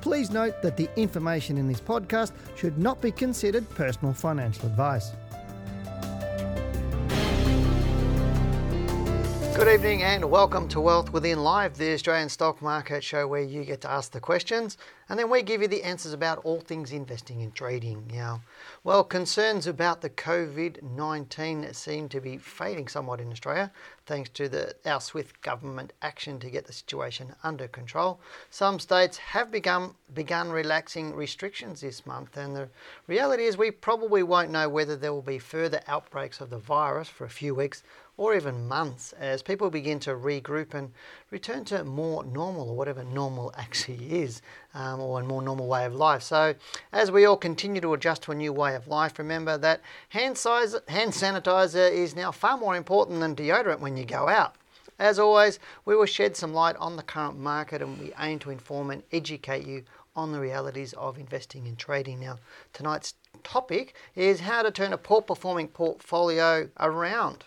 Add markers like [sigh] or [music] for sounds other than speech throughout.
Please note that the information in this podcast should not be considered personal financial advice. Good evening and welcome to Wealth Within Live, the Australian stock market show where you get to ask the questions and then we give you the answers about all things investing and trading. Now, well, concerns about the COVID 19 seem to be fading somewhat in Australia thanks to the, our swift government action to get the situation under control. Some states have begun, begun relaxing restrictions this month, and the reality is we probably won't know whether there will be further outbreaks of the virus for a few weeks or even months as people begin to regroup and return to more normal or whatever normal [laughs] actually is um, or a more normal way of life. So, as we all continue to adjust to a new way of life, remember that hand, size, hand sanitizer is now far more important than deodorant when you go out. As always, we will shed some light on the current market and we aim to inform and educate you on the realities of investing and trading. Now, tonight's topic is how to turn a poor performing portfolio around.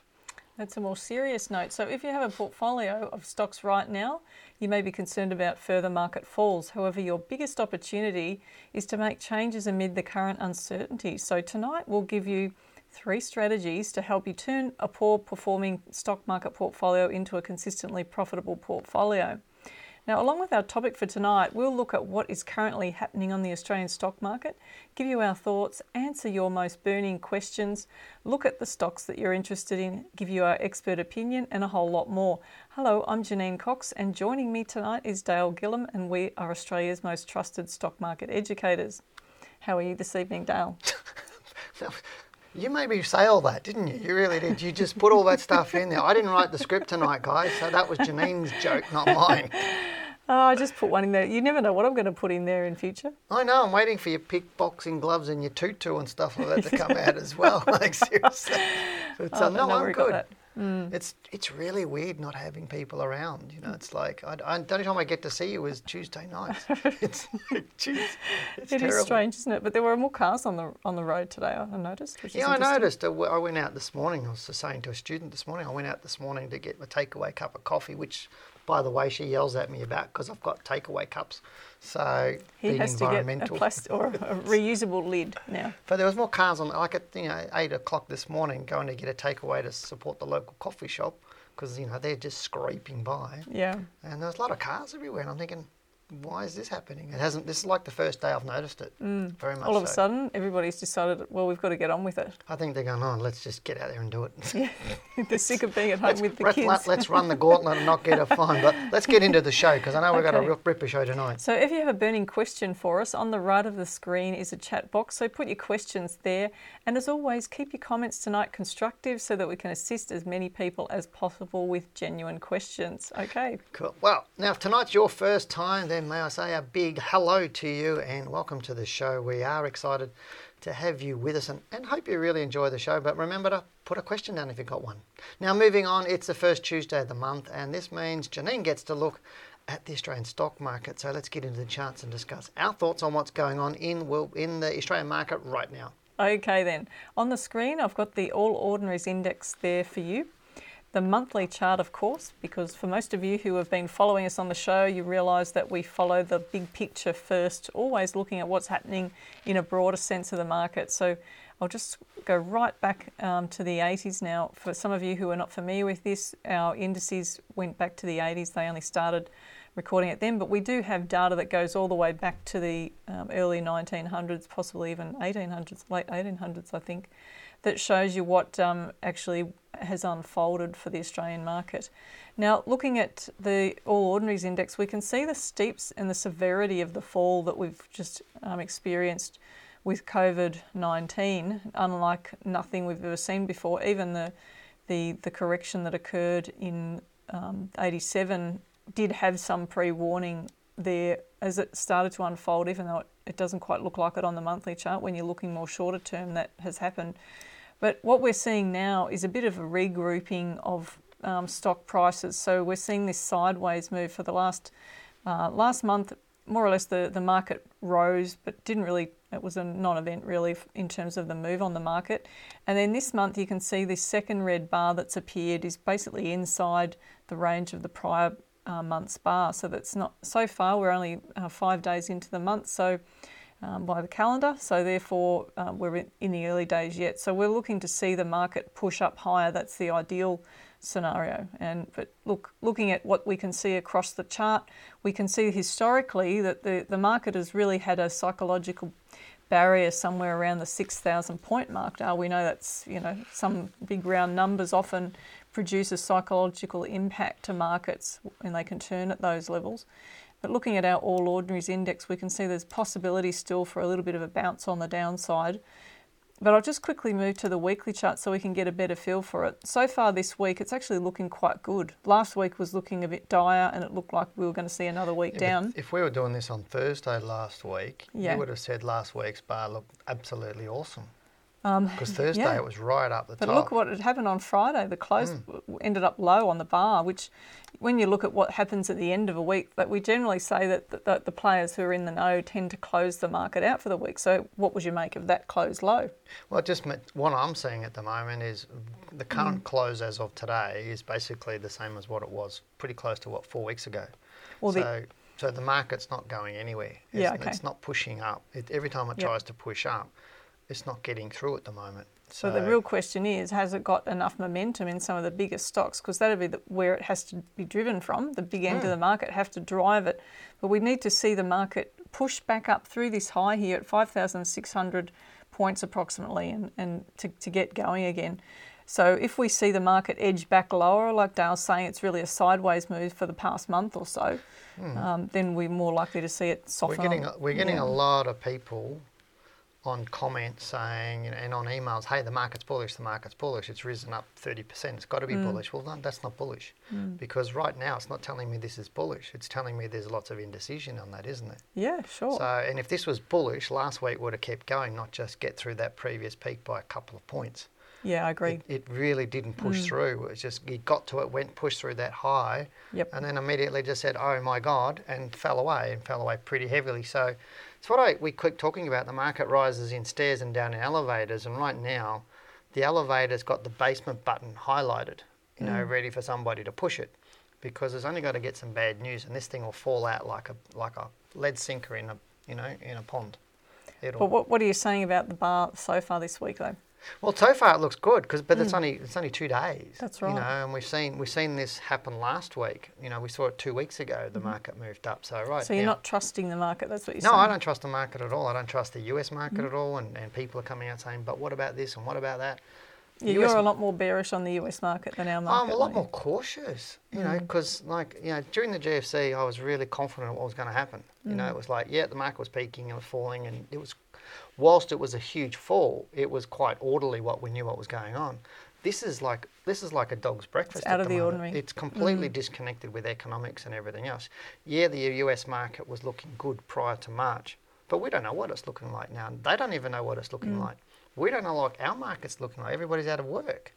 That's a more serious note. So, if you have a portfolio of stocks right now, you may be concerned about further market falls. However, your biggest opportunity is to make changes amid the current uncertainty. So, tonight we'll give you three strategies to help you turn a poor performing stock market portfolio into a consistently profitable portfolio. Now, along with our topic for tonight, we'll look at what is currently happening on the Australian stock market, give you our thoughts, answer your most burning questions, look at the stocks that you're interested in, give you our expert opinion, and a whole lot more. Hello, I'm Janine Cox, and joining me tonight is Dale Gillham, and we are Australia's most trusted stock market educators. How are you this evening, Dale? [laughs] [laughs] You made me say all that, didn't you? You really did. You just put all that stuff in there. I didn't write the script tonight, guys, so that was Janine's joke, not mine. [laughs] Oh, I just put one in there. You never know what I'm going to put in there in future. I know. I'm waiting for your pick boxing gloves and your tutu and stuff like that to come out as well. [laughs] like seriously. [laughs] But, oh, uh, no, I'm good. Mm. It's it's really weird not having people around. You know, it's like I, I, the only time I get to see you is Tuesday nights. [laughs] it's like, geez, it's it is strange, isn't it? But there were more cars on the on the road today. I noticed. Which yeah, I noticed. I went out this morning. I was saying to a student this morning. I went out this morning to get my takeaway cup of coffee, which, by the way, she yells at me about because I've got takeaway cups. So he has to get a plastic or a [laughs] reusable lid now. But there was more cars on, like at you know eight o'clock this morning, going to get a takeaway to support the local coffee shop because you know they're just scraping by. Yeah. And there's a lot of cars everywhere, and I'm thinking, why is this happening? It hasn't. This is like the first day I've noticed it. Mm. Very much. All of so. a sudden, everybody's decided, well, we've got to get on with it. I think they're going, oh, let's just get out there and do it. [laughs] Yeah, [laughs] they're sick of being at home let's, with the let, kids. Let, let's run the gauntlet and not get a fine. But let's get into the show because I know we've okay. got a real ripper show tonight. So if you have a burning question for us, on the right of the screen is a chat box. So put your questions there. And as always, keep your comments tonight constructive so that we can assist as many people as possible with genuine questions. Okay. Cool. Well, now if tonight's your first time, then may I say a big hello to you and welcome to the show. We are excited to have you with us and, and hope you really enjoy the show. But remember to put a question down if you've got one. Now, moving on, it's the first Tuesday of the month, and this means Janine gets to look at the Australian stock market. So let's get into the charts and discuss our thoughts on what's going on in, well, in the Australian market right now. Okay, then. On the screen, I've got the All Ordinaries Index there for you the monthly chart, of course, because for most of you who have been following us on the show, you realise that we follow the big picture first, always looking at what's happening in a broader sense of the market. So I'll just go right back um, to the 80s now. For some of you who are not familiar with this, our indices went back to the 80s. They only started recording it then, but we do have data that goes all the way back to the um, early 1900s, possibly even 1800s, late 1800s, I think, that shows you what um, actually has unfolded for the Australian market. Now, looking at the All Ordinaries Index, we can see the steeps and the severity of the fall that we've just um, experienced with COVID 19, unlike nothing we've ever seen before. Even the, the, the correction that occurred in um, 87 did have some pre warning there as it started to unfold, even though it, it doesn't quite look like it on the monthly chart. When you're looking more shorter term, that has happened. But what we're seeing now is a bit of a regrouping of um, stock prices. So we're seeing this sideways move for the last uh, last month. More or less, the, the market rose, but didn't really. It was a non-event really in terms of the move on the market. And then this month, you can see this second red bar that's appeared is basically inside the range of the prior uh, month's bar. So that's not so far. We're only uh, five days into the month. So um, by the calendar. So therefore, um, we're in the early days yet. So we're looking to see the market push up higher. That's the ideal scenario. And but look, looking at what we can see across the chart, we can see historically that the, the market has really had a psychological barrier somewhere around the 6,000 point mark. Now we know that's you know some big round numbers often produce a psychological impact to markets and they can turn at those levels. But looking at our All Ordinaries Index, we can see there's possibility still for a little bit of a bounce on the downside. But I'll just quickly move to the weekly chart so we can get a better feel for it. So far this week, it's actually looking quite good. Last week was looking a bit dire and it looked like we were going to see another week yeah, down. If we were doing this on Thursday last week, yeah. you would have said last week's bar looked absolutely awesome. Um, because um, Thursday yeah. it was right up the but top. But look what had happened on Friday. The close mm. ended up low on the bar, which, when you look at what happens at the end of a week, that we generally say that the, the, the, players who are in the know tend to close the market out for the week. So, what would you make of that close low? Well, just what I'm seeing at the moment is the current mm. close as of today is basically the same as what it was, pretty close to what four weeks ago. Well, so, the, so the market's not going anywhere. It's, yeah, okay. it's not pushing up. It, every time it yep. tries to push up, it's not getting through at the moment. So, so the real question is, has it got enough momentum in some of the biggest stocks? Because that'll be the, where it has to be driven from. The big end mm. of the market have to drive it, but we need to see the market push back up through this high here at 5,600 points approximately, and, and to, to get going again. So if we see the market edge back lower, like Dale's saying, it's really a sideways move for the past month or so, mm. um, then we're more likely to see it soften. We're getting, we're getting yeah. a lot of people on comments saying and on emails, hey, the market's bullish, the market's bullish, it's risen up 30%, it's got to be mm. bullish. Well, no, that's not bullish mm. because right now it's not telling me this is bullish, it's telling me there's lots of indecision on that, isn't it? Yeah, sure. So, and if this was bullish, last week would have kept going, not just get through that previous peak by a couple of points. Yeah, I agree. It, it really didn't push mm. through. It just, it got to it, went, pushed through that high, yep. and then immediately just said, oh my God, and fell away, and fell away pretty heavily. So, it's what I, we keep talking about. The market rises in stairs and down in elevators, and right now, the elevator's got the basement button highlighted, you know, mm. ready for somebody to push it, because it's only got to get some bad news, and this thing will fall out like a like a lead sinker in a you know in a pond. It'll but what, what are you saying about the bar so far this week, though? Well, so far it looks good because, but mm. it's only it's only two days. That's right. You know, and we've seen we've seen this happen last week. You know, we saw it two weeks ago. The mm. market moved up. So right. So you're now, not trusting the market. That's what you're no, saying. No, I don't trust the market at all. I don't trust the U.S. market mm. at all. And, and people are coming out saying, but what about this and what about that? Yeah, you're a lot more bearish on the US market than our market. I'm a lot more cautious, you mm. know, because like you know during the GFC, I was really confident of what was going to happen. Mm. You know, mm. it was like yeah, the market was peaking and was falling, and it was whilst it was a huge fall, it was quite orderly. What we knew what was going on. This is like this is like a dog's breakfast. It's out of the, the ordinary. It's completely mm. disconnected with economics and everything else. Yeah, the US market was looking good prior to March, but we don't know what it's looking like now. They don't even know what it's looking mm. like. We don't know like our market's looking like. Everybody's out of work.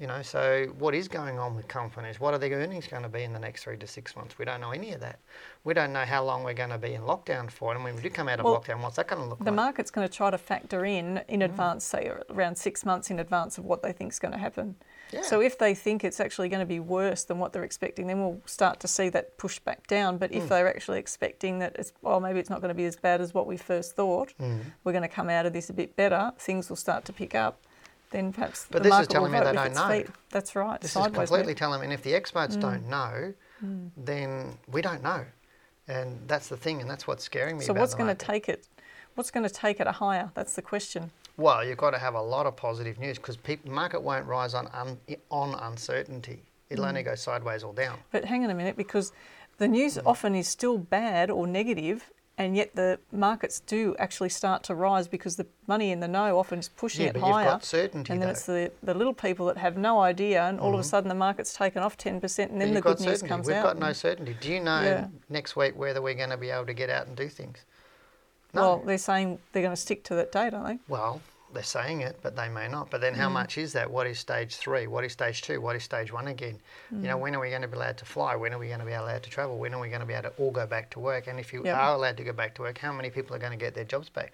You know, so what is going on with companies? What are their earnings going to be in the next three to six months? We don't know any of that. We don't know how long we're going to be in lockdown for. And when we do come out of well, lockdown, what's that going to look the like? The market's going to try to factor in in mm. advance, say around six months in advance of what they think is going to happen. Yeah. So if they think it's actually going to be worse than what they're expecting, then we'll start to see that push back down. But if mm. they're actually expecting that it's well, maybe it's not going to be as bad as what we first thought, mm. we're going to come out of this a bit better. Things will start to pick up then perhaps but the this is telling me they don't know. That's right. This is completely telling me, and if the experts mm. don't know, mm. then we don't know. And that's the thing, and that's what's scaring me. So what's going to take it? What's going to take it higher? That's the question. Well, you've got to have a lot of positive news because the market won't rise on un, on uncertainty. It'll only go sideways or down. But hang on a minute, because the news often is still bad or negative, and yet the markets do actually start to rise because the money in the know often is pushing Yeah, it but you've higher. got certainty, and then though. it's the, the little people that have no idea, and all of a mm-hmm. sudden the market's taken off 10%, and then the good news certainty. comes We've out. got no certainty. Do you know Yeah. next week whether we're going to be able to get out and do things? No. Well, they're saying they're going to stick to that date, aren't they? Well, they're saying it, but they may not. But then, Mm. how much is that? What is stage three? What is stage two? What is stage one again? You Mm. know, when are we going to be allowed to fly? When are we going to be allowed to travel? When are we going to be able to all go back to work? And if you Yep. are allowed to go back to work, how many people are going to get their jobs back?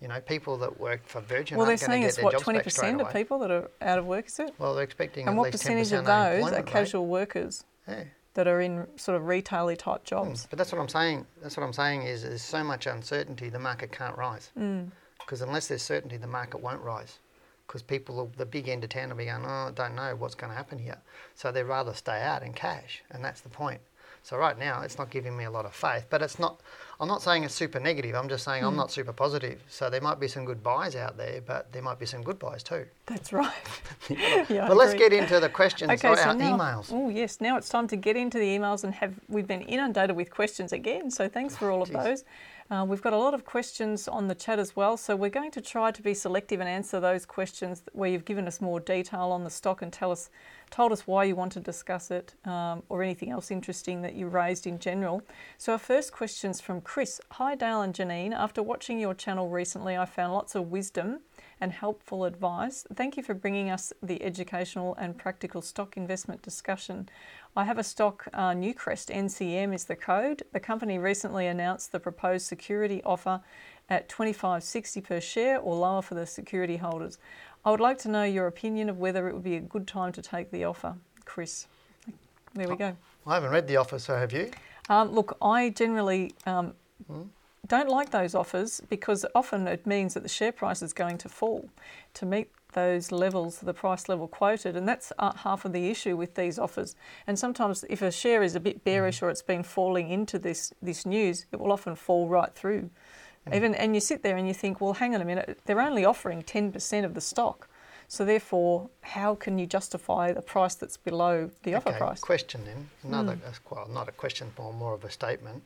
You know, people that work for Virgin Well, they're saying to get it's their what, jobs back straight 20% of people that are out of work, is it? Well, they're expecting And at what percentage 10% of those are unemployment rate. casual workers Yeah. that are in sort of retail type Mm, jobs? But that's what I'm saying. That's what I'm saying is there's so much uncertainty, the market can't rise. Mm. Because unless there's certainty, the market won't rise. Because people, the big end of town will be going, oh, I don't know what's going to happen here. So they'd rather stay out in cash, and that's the point. So right now, it's not giving me a lot of faith, but it's not. I'm not saying it's super negative. I'm just saying I'm hmm. not super positive. So there might be some good buys out there, but there might be some good buys too. That's right. [laughs] [laughs] yeah, I but let's agree. get into the questions Okay, so our now, emails. Oh yes, now it's time to get into the emails and have we've been inundated with questions again. So thanks for all of Jeez. those. Uh, we've got a lot of questions on the chat as well. So we're going to try to be selective and answer those questions where you've given us more detail on the stock and tell us, told us why you want to discuss it um, or anything else interesting that you raised in general. So our first question's from Chris. Hi Dale and Janine. After watching your channel recently, I found lots of wisdom and helpful advice. Thank you for bringing us the educational and practical stock investment discussion. I have a stock, uh, Newcrest NCM is the code. The company recently announced the proposed security offer at 25.60 per share or lower for the security holders. I would like to know your opinion of whether it would be a good time to take the offer, Chris. There we go. I haven't read the offer, so have you? Um, look, I generally um, don't like those offers because often it means that the share price is going to fall to meet those levels, the price level quoted, and that's uh, half of the issue with these offers. And sometimes, if a share is a bit bearish or it's been falling into this this news, it will often fall right through. Even and you sit there and you think, well, hang on a minute, they're only offering ten percent of the stock. So therefore, how can you justify the price that's below the offer price? question then. Another, uh, well, not a question, more, more of a statement.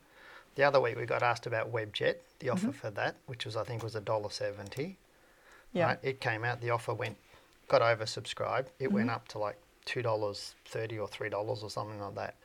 The other week we got asked about Webjet, the offer mm-hmm. for that, which was I think was a dollar seventy. Yeah. Right? It came out, the offer went, got oversubscribed. It went mm-hmm. up to like two dollars thirty or three dollars or something like that,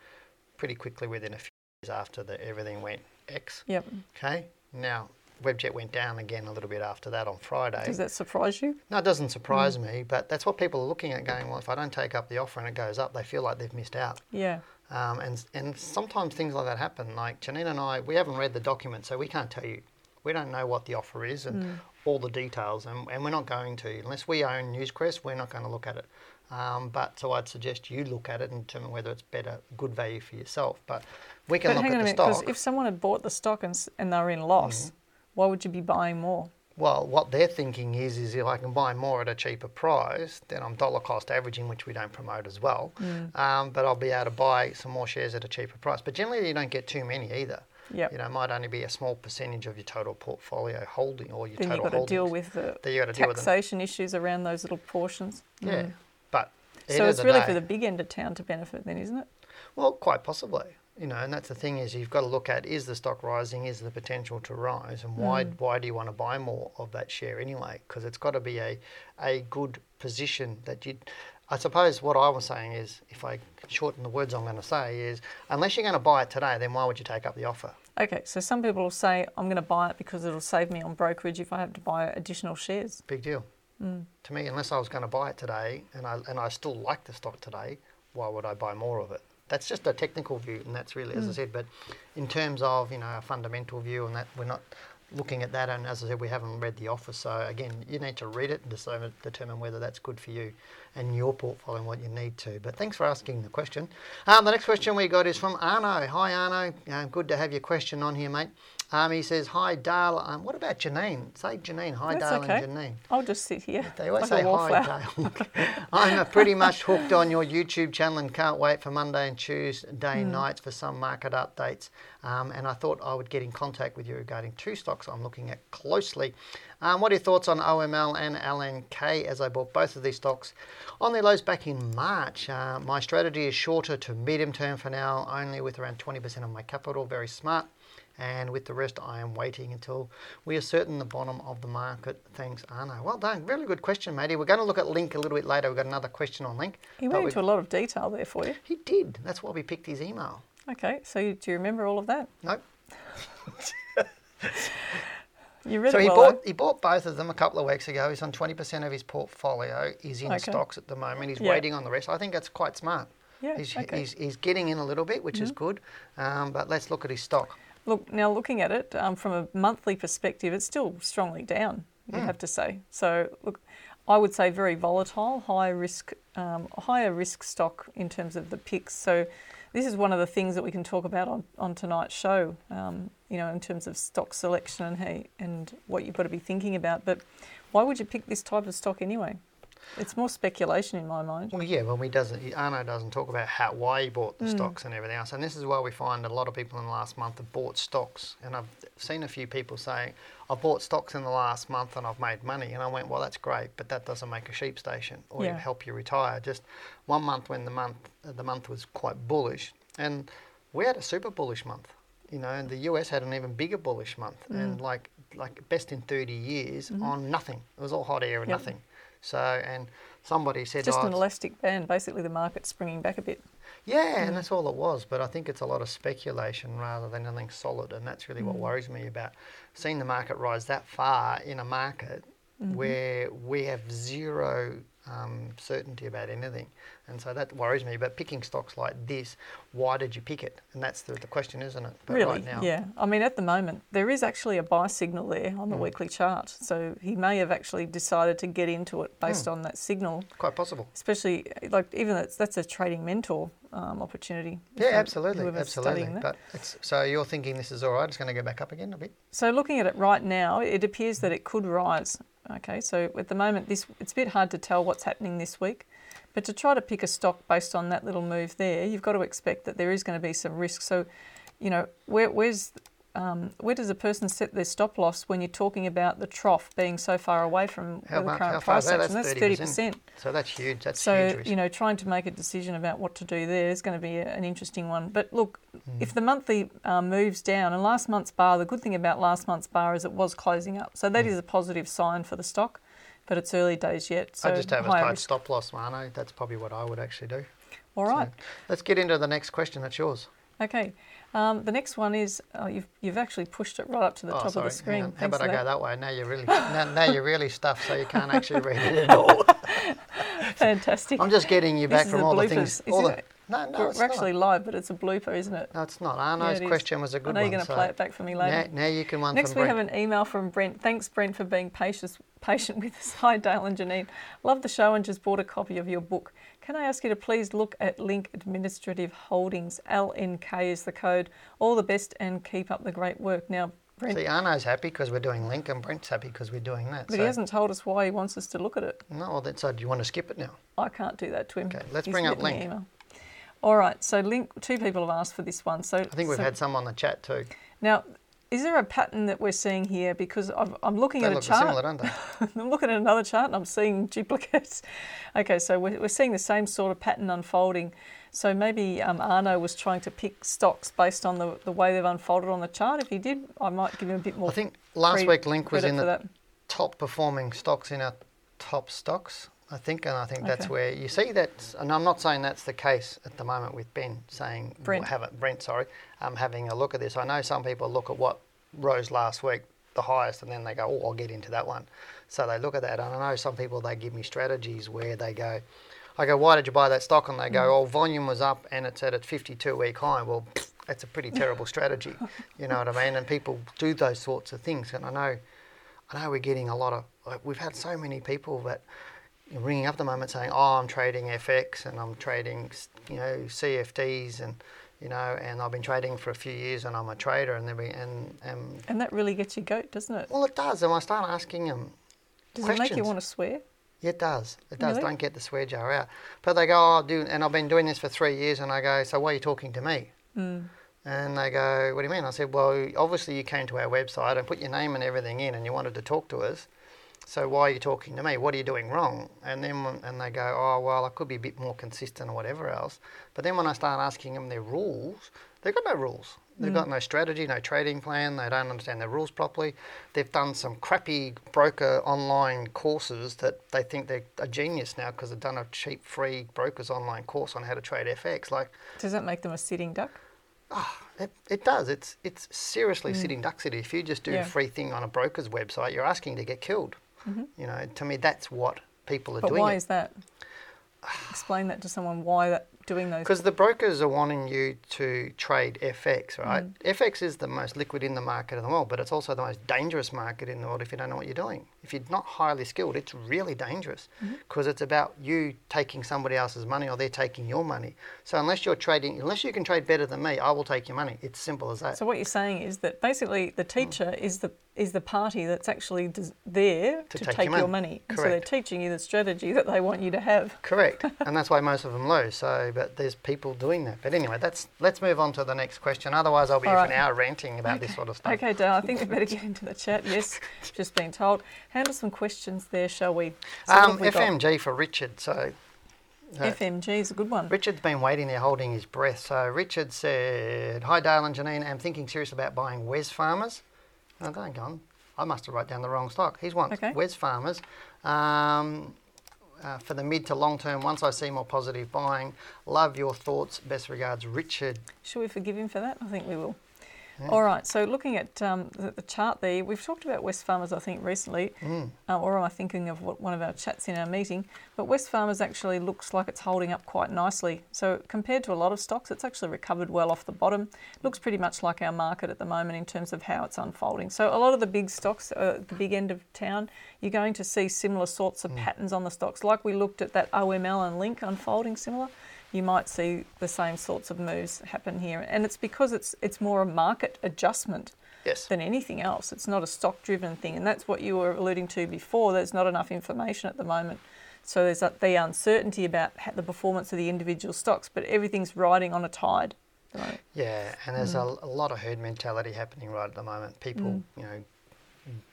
pretty quickly within a few years after the everything went X. Yep. Okay. Now Webjet went down again a little bit after that on Friday. Does that surprise you? No, it doesn't surprise mm. me, but that's what people are looking at going, well, if I don't take up the offer and it goes up, they feel like they've missed out. Yeah. Um, and, and sometimes things like that happen. Like Janine and I, we haven't read the document, so we can't tell you. We don't know what the offer is and all the details, and, and we're not going to. Unless we own Newcrest, we're not going to look at it. Um, but so I'd suggest you look at it and determine whether it's better, good value for yourself. But we can But look hang on at a the minute, because if someone had bought the stock and, and they were in loss, why would you be buying more? Well, what they're thinking is, is if I can buy more at a cheaper price, then I'm dollar cost averaging, which we don't promote as well. Um, but I'll be able to buy some more shares at a cheaper price. But generally, you don't get too many either. Yep. You know, it might only be a small percentage of your total portfolio holding or your Then you've total got to deal with the Then you got to deal with taxation issues around those little portions. Yeah, but So it's really day- for the big end of town to benefit, then, isn't it? Well, quite possibly. You know, and that's the thing is you've got to look at is the stock rising, is the potential to rise, and why Mm. why do you want to buy more of that share anyway? Because it's got to be a a good position that you. I suppose what I was saying is, if I shorten the words I'm going to say is, unless you're going to buy it today, then why would you take up the offer? Okay, so some people will say, I'm going to buy it because it'll save me on brokerage if I have to buy additional shares. Big deal. Mm. To me, unless I was going to buy it today, and I and I still like the stock today, why would I buy more of it? That's just a technical view, and that's really, as Mm. I said. But in terms of you know a fundamental view, and that we're not looking at that, and as I said, we haven't read the offer. So again, you need to read it and determine, whether that's good for you and your portfolio and what you need to. But thanks for asking the question. Um, the next question we got is from Arno. Hi Arno, uh, good to have your question on here, mate. Um, he says, "Hi Dale. Um, what about Janine? Say Janine. Hi That's Dale okay. and Janine." I'll just sit here. They always like say hi, Dale. [laughs] I'm uh, pretty much hooked on your YouTube channel and can't wait for Monday and Tuesday Hmm. nights for some market updates. Um, and I thought I would get in contact with you regarding two stocks I'm looking at closely. Um, what are your thoughts on OML and LNK as I bought both of these stocks on their lows back in March? Uh, my strategy is shorter to medium term for now, only with around 20% of my capital. Very smart and with the rest I am waiting until we are certain the bottom of the market. Thanks, Arno. Well done. Really good question, matey. We're going to look at Link a little bit later. We've got another question on Link. He went into a lot of detail there for you. He did. That's why we picked his email. Okay, so do you remember all of that? Nope. [laughs] you read so he well, bought though. he bought both of them a couple of weeks ago. He's on twenty percent of his portfolio. He's in Okay. stocks at the moment. He's Yeah. waiting on the rest. I think that's quite smart. Yeah, He's, okay. Mm-hmm. he's, he's getting in a little bit, which is good. Um, but let's look at his stock. Look, now looking at it um, from a monthly perspective, it's still strongly down, you have to say. So, look, I would say very volatile, high risk, um, higher risk stock in terms of the picks. So, this is one of the things that we can talk about on, on tonight's show, um, you know, in terms of stock selection and, hey, and what you've got to be thinking about. But why would you pick this type of stock anyway? It's more speculation in my mind. Well, yeah, well, he doesn't. Arno doesn't talk about how why he bought the Mm. stocks and everything else. And this is why we find a lot of people in the last month have bought stocks. And I've seen a few people saying, "I've bought stocks in the last month and I've made money." And I went, "Well, that's great, but that doesn't make a sheep station or Yeah. help you retire." Just one month when the month the month was quite bullish, and we had a super bullish month. You know, and the US had an even bigger bullish month, Mm. and like like best in 30 years on nothing. It was all hot air and Mm-hmm. Yep. nothing. So, and somebody said, Just oh, an elastic band. Basically, the market's springing back a bit. yeah, and that's all it was. But I think it's a lot of speculation rather than anything solid, and that's really what mm. worries me about seeing the market rise that far in a market mm-hmm. where we have zero um, certainty about anything, and so that worries me. But picking stocks like this, why did you pick it? And that's the, the question, isn't it? But really, right now, yeah. I mean, at the moment, there is actually a buy signal there on the Mm. weekly chart. So he may have actually decided to get into it based Mm. on that signal, quite possible. especially like even that's that's a trading mentor um, opportunity. Yeah, absolutely, absolutely. But it's, so you're thinking this is all right? It's going to go back up again a bit. So looking at it right now, it appears that it could rise. Okay, so at the moment, this it's a bit hard to tell what's happening this week, but to try to pick a stock based on that little move there, you've got to expect that there is going to be some risk. So, you know, where where's um, where does a person set their stop loss when you're talking about the trough being so far away from How the much? current price that? action? That's That's 30%. So that's huge. That's So huge you know, trying to make a decision about what to do there is going to be a, an interesting one. But look, Hmm. if the monthly um, moves down, and last month's bar, the good thing about last month's bar is it was closing up, so that is a positive sign for the stock. But it's early days yet. So I just have a tight risk. stop loss, Mano. That's probably what I would actually do. All right. So let's get into the next question. That's yours. Okay. Um, the next one is uh, you've you've actually pushed it right up to the oh, top sorry. of the screen. On. How about I go that. way? Now you're really [laughs] now, now you're really stuffed, so you can't actually read it [laughs] at all. Fantastic. I'm just getting you back is from the all the things. All the, no, no, We're it's we're actually live, but it's a blooper, isn't it? No, it's not. Yeah, Arno's question was a good I know you're going to so play it back for me later. Now, now you can one Next, we Brent. have an email from Brent. Thanks, Brent, for being patient, patient with us. [laughs] Hi, Dale and Janine. Love the show and just bought a copy of your book. Can I ask you to please look at Link Administrative Holdings? LNK is the code. All the best and keep up the great work. Now, Brent, See, Arno's happy because we're doing Link, and Brent's happy because we're doing that. but so, he hasn't told us why he wants us to look at it. No, well, then, so do you want to skip it now? I can't do that to him. Okay, let's He's bring up Link. email. All right, so Link. Two people have asked for this one. So I think we've so had some on the chat too. now. Is there a pattern that we're seeing here? Because I've, I'm looking They at a look chart. similar? [laughs] I'm looking at another chart and I'm seeing duplicates. [laughs] Okay, so we're, we're seeing the same sort of pattern unfolding. So maybe um, Arno was trying to pick stocks based on the, the way they've unfolded on the chart. If he did, I might give him a bit more. I think last week Link was in the top performing stocks in our top stocks, I think, and I think that's Okay. where you see that. And I'm not saying that's the case at the moment with Ben saying Brent. have it, Brent, sorry, um, having a look at this. I know some people look at what rose last week, the highest, and then they go, oh, I'll get into that one. So they look at that, and I know some people they give me strategies where they go. I go, why did you buy that stock? And they go, oh, volume was up and it's at a 52 week high. Well, that's a pretty terrible [laughs] strategy. You know what I mean? And people do those sorts of things. And I know, I know we're getting a lot of. We've had so many people that ringing up the moment saying, "Oh, I'm trading FX and I'm trading, you know, CFDs and." You know, and I've been trading for a few years, and I'm a trader, and every and, and And that really gets you goat, doesn't it? well, it does. And I start asking them Does questions. it make you want to swear? Yeah, it does. It does. Really? Don't get the swear jar out. But they go, oh, do, and I've been doing this for three years, and I go, so why are you talking to me? Mm. And they go, What do you mean? I said, Well, obviously you came to our website and put your name and everything in and you wanted to talk to us. So why are you talking to me? What are you doing wrong? And then when- and they go, Oh, well, I could be a bit more consistent or whatever else. But then when I start asking them their rules, they've got no rules. They've got no strategy, no trading plan. They don't understand their rules properly. They've done some crappy broker online courses that they think they're a genius now because they've done a cheap free brokers online course on how to trade FX. Like, Does that make them a sitting duck? it, it does. It's it's seriously sitting duck city. If you just do Mm. Yeah. a free thing on a broker's website, you're asking to get killed. You know, to me, that's what people are Mm-hmm. But doing. why is that? [sighs] Explain that to someone why that doing those. Because the brokers are wanting you to trade FX, right? Mm. FX is the most liquid in the market in the world, but it's also the most dangerous market in the world if you don't know what you're doing. If you're not highly skilled, it's really dangerous Mm-hmm. because it's about you taking somebody else's money or they're taking your money. So unless you're trading, unless you can trade better than me, I will take your money. It's simple as that. So what you're saying is that basically the teacher is the is the party that's actually des- there to, take take, your your money. And So they're teaching you the strategy that they want you to have. Correct, [laughs] and that's why most of them lose. So, but there's people doing that. But anyway, that's let's move on to the next question. Otherwise, I'll be All here for an hour ranting about this sort of stuff. Okay, Dale, I think we better [laughs] get into the chat. Yes, just being told. Handle some questions there, shall we? So Um, we got? FMG for Richard. So, uh, FMG is a good one. Richard's been waiting there holding his breath. So Richard said, Hi Dale and Janine, I'm thinking serious about buying Wesfarmers. Oh, hang on. I must have wrote down the wrong stock. He's wants Okay. Wesfarmers. Um, uh, for the mid to long term, once I see more positive buying, love your thoughts. Best regards, Richard. Should we forgive him for that? I think we will. All right, so looking at um, the, the chart there, we've talked about Wesfarmers, I think, recently, Mm. uh, or am I thinking of what, one of our chats in our meeting? But Wesfarmers actually looks like it's holding up quite nicely. So compared to a lot of stocks, it's actually recovered well off the bottom. Looks pretty much like our market at the moment in terms of how it's unfolding. So a lot of the big stocks, uh, the big end of town, you're going to see similar sorts of patterns on the stocks. Like we looked at that OML and Link unfolding similar you might see the same sorts of moves happen here. And it's because it's it's more a market adjustment Yes. than anything else. It's not a stock driven thing. And that's what you were alluding to before. There's not enough information at the moment. So there's the uncertainty about the performance of the individual stocks, but everything's riding on a tide. moment. Yeah, and there's mm. a, a lot of herd mentality happening right at the moment. People, mm. you know,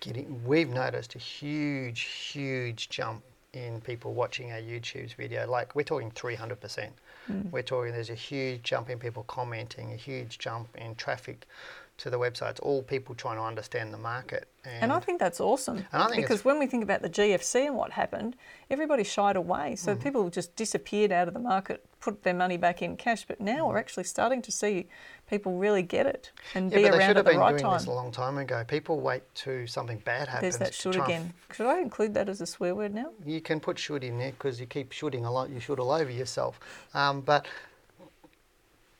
getting. We've noticed a huge, huge jump in people watching our YouTube's video. Like we're talking 300 percent. We're talking. There's a huge jump in people commenting, a huge jump in traffic to the websites, all people trying to understand the market. And, And I think that's awesome. And I think because when we think about the GFC and what happened, everybody shied away. So Mm-hmm. people just disappeared out of the market, put their money back in cash. But now Mm. we're actually starting to see people really get it and yeah, be but they around should at have the been right doing time. this a long time ago. People wait to something bad happens. There's that should again. Should I include that as a swear word now? you can put should in there because you keep shooting a lot. You should all over yourself. Um, but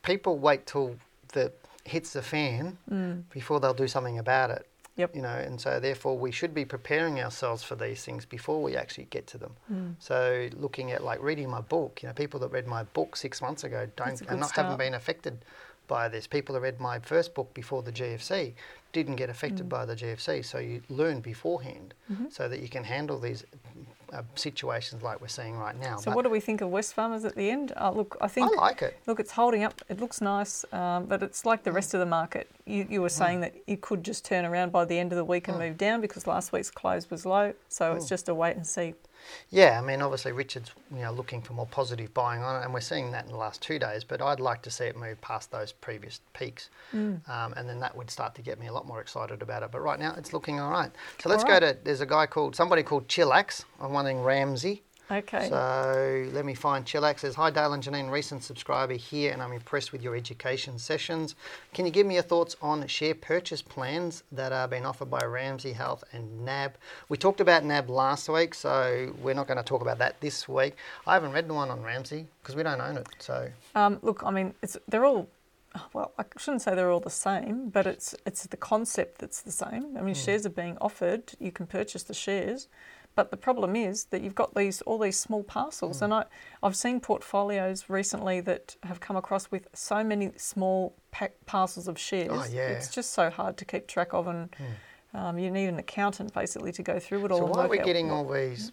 people wait till the hits the fan before they'll do something about it. Yep. You know, and so therefore we should be preparing ourselves for these things before we actually get to them. So looking at like reading my book, you know, people that read my book six months ago don't and not haven't been affected by this. People that read my first book before the GFC didn't get Mm. affected by the GFC. So you learn beforehand Mm-hmm. so that you can handle these uh, situations like we're seeing right now. So But what do we think of Wesfarmers at the end? Uh, look, I think I like it. Look, it's holding up. It looks nice, um, but it's like the rest of the market. You, you were saying that it could just turn around by the end of the week and move down because last week's close was low. So it's just a wait and see. Yeah, I mean, obviously Richard's you know looking for more positive buying on it, and we're seeing that in the last two days. But I'd like to see it move past those previous peaks, Mm. um, and then that would start to get me a lot more excited about it. But right now, it's looking all right. So let's go to. There's a guy called somebody called Chillax. I'm wondering Ramsay. Okay. So let me find Chillax. Says hi Dale and Janine, recent subscriber here, and I'm impressed with your education sessions. Can you give me your thoughts on share purchase plans that are being offered by Ramsay Health and NAB? We talked about NAB last week, so we're not going to talk about that this week. I haven't read the one on Ramsay because we don't own it. So Um, look, I mean, it's they're all. Well, I shouldn't say they're all the same, but it's it's the concept that's the same. I mean, shares are being offered. You can purchase the shares, but the problem is that you've got these all these small parcels, and mm. I I've seen portfolios recently that have come across with so many small pa- parcels of shares. Oh, yeah. It's just so hard to keep track of, and hmm. um, you need an accountant basically to go through it all. So why are we getting all these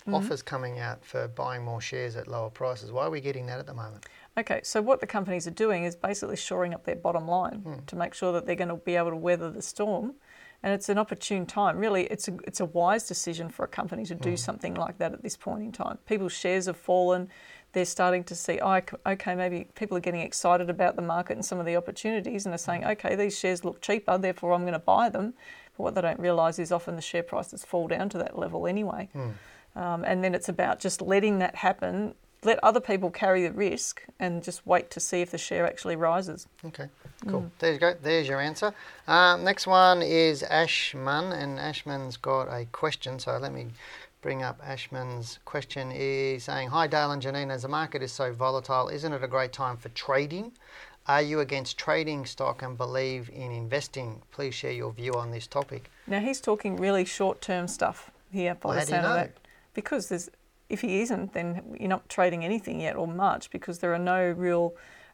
mm-hmm. offers coming out for buying more shares at lower prices. Why are we getting that at the moment? Okay, so what the companies are doing is basically shoring up their bottom line hmm. to make sure that they're going to be able to weather the storm. And it's an opportune time. Really, it's a, it's a wise decision for a company to do mm. something like that at this point in time. People's shares have fallen. They're starting to see, oh, ok- okay, maybe people are getting excited about the market and some of the opportunities and are saying, mm. okay, these shares look cheaper, therefore I'm going to buy them. But what they don't realise is often the share prices fall down to that level anyway. Mm. Um, and then it's about just letting that happen, let other people carry the risk, and just wait to see if the share actually rises. Okay, cool. There you go. There's your answer. Um, next one is Ashman, and Ashman's got a question. So let me bring up Ashman's question. Is saying, "Hi Dale and Janine, as the market is so volatile, isn't it a great time for trading? Are you against trading stock and believe in investing? Please share your view on this topic." Now he's talking really short-term stuff here by Well, the how you sound of it, because there's if he isn't, then you're not trading anything yet or much because there are no real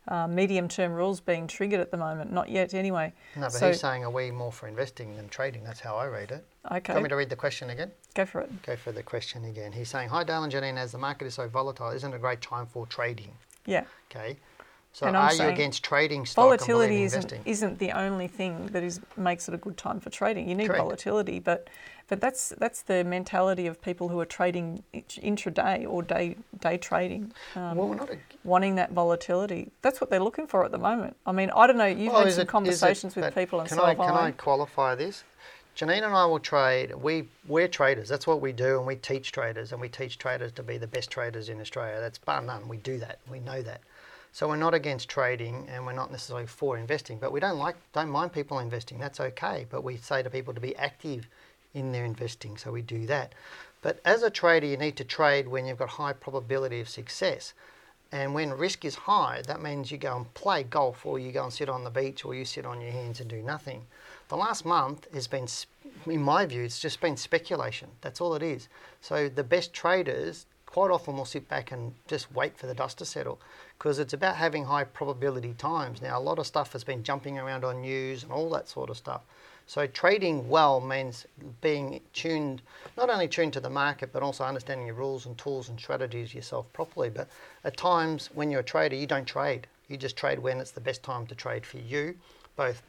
uh, medium-term rules being triggered at the moment. Not yet, anyway. No, but So- he's saying, "Are we more for investing than trading?" That's how I read it. Do you Okay, want me to read the question again? go for it. Go for the question again. He's saying, "Hi Dale and Janine, as the market is so volatile, isn't it a great time for trading?" Yeah. Okay. So And I'm are you against trading stock Volatility isn't, isn't the only thing that is makes it a good time for trading. You need Correct. volatility, but but that's that's the mentality of people who are trading intraday or day day trading, um, well, not a, wanting that volatility. That's what they're looking for at the moment. I mean, I don't know. You've well, had some it- conversations with people, and can so I, Can I I. qualify this? Janine and I will trade. We we're traders. That's what we do, and we teach traders, and we teach traders to be the best traders in Australia. That's bar none. We do that. We know that. So we're not against trading, and we're not necessarily for investing. But we don't like, don't mind people investing. That's okay. But we say to people to be active in their investing. So we do that. But as a trader, you need to trade when you've got high probability of success. And when risk is high, that means you go and play golf, or you go and sit on the beach, or you sit on your hands and do nothing. The last month has been, in my view, it's just been speculation. That's all it is. So the best traders quite often we'll sit back and just wait for the dust to settle because it's about having high probability times. Now, a lot of stuff has been jumping around on news and all that sort of stuff. So trading well means being tuned, not only tuned to the market, but also understanding your rules and tools and strategies yourself properly. But at times when you're a trader, you don't trade. You just trade when it's the best time to trade for you, both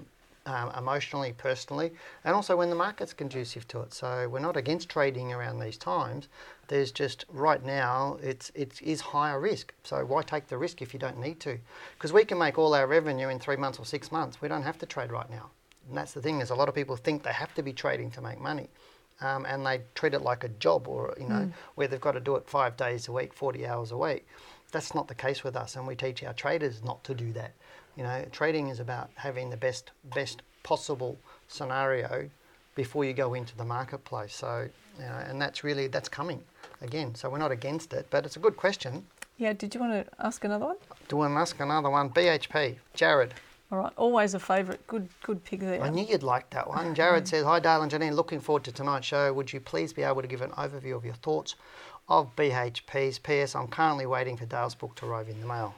um, emotionally, personally, and also when the market's conducive to it. So we're not against trading around these times. There's just right now it's it is higher risk. So why take the risk if you don't need to? Because we can make all our revenue in three months or six months. We don't have to trade right now. And that's the thing. Is a lot of people think they have to be trading to make money. Um, and they treat it like a job, or you know, where they've got to do it five days a week, forty hours a week. That's not the case with us, and we teach our traders not to do that. You know, trading is about having the best best possible scenario before you go into the marketplace. So, you know, and that's really that's coming again. So we're not against it, but it's a good question. Yeah. Did you want to ask another one? Do you want to ask another one? BHP, Jared. All right. Always a favourite. Good good pick there. I knew you'd like that one. Jared says, Hi, Dale and Janine. Looking forward to tonight's show. Would you please be able to give an overview of your thoughts of BHPs? P.S. I'm currently waiting for Dale's book to arrive in the mail.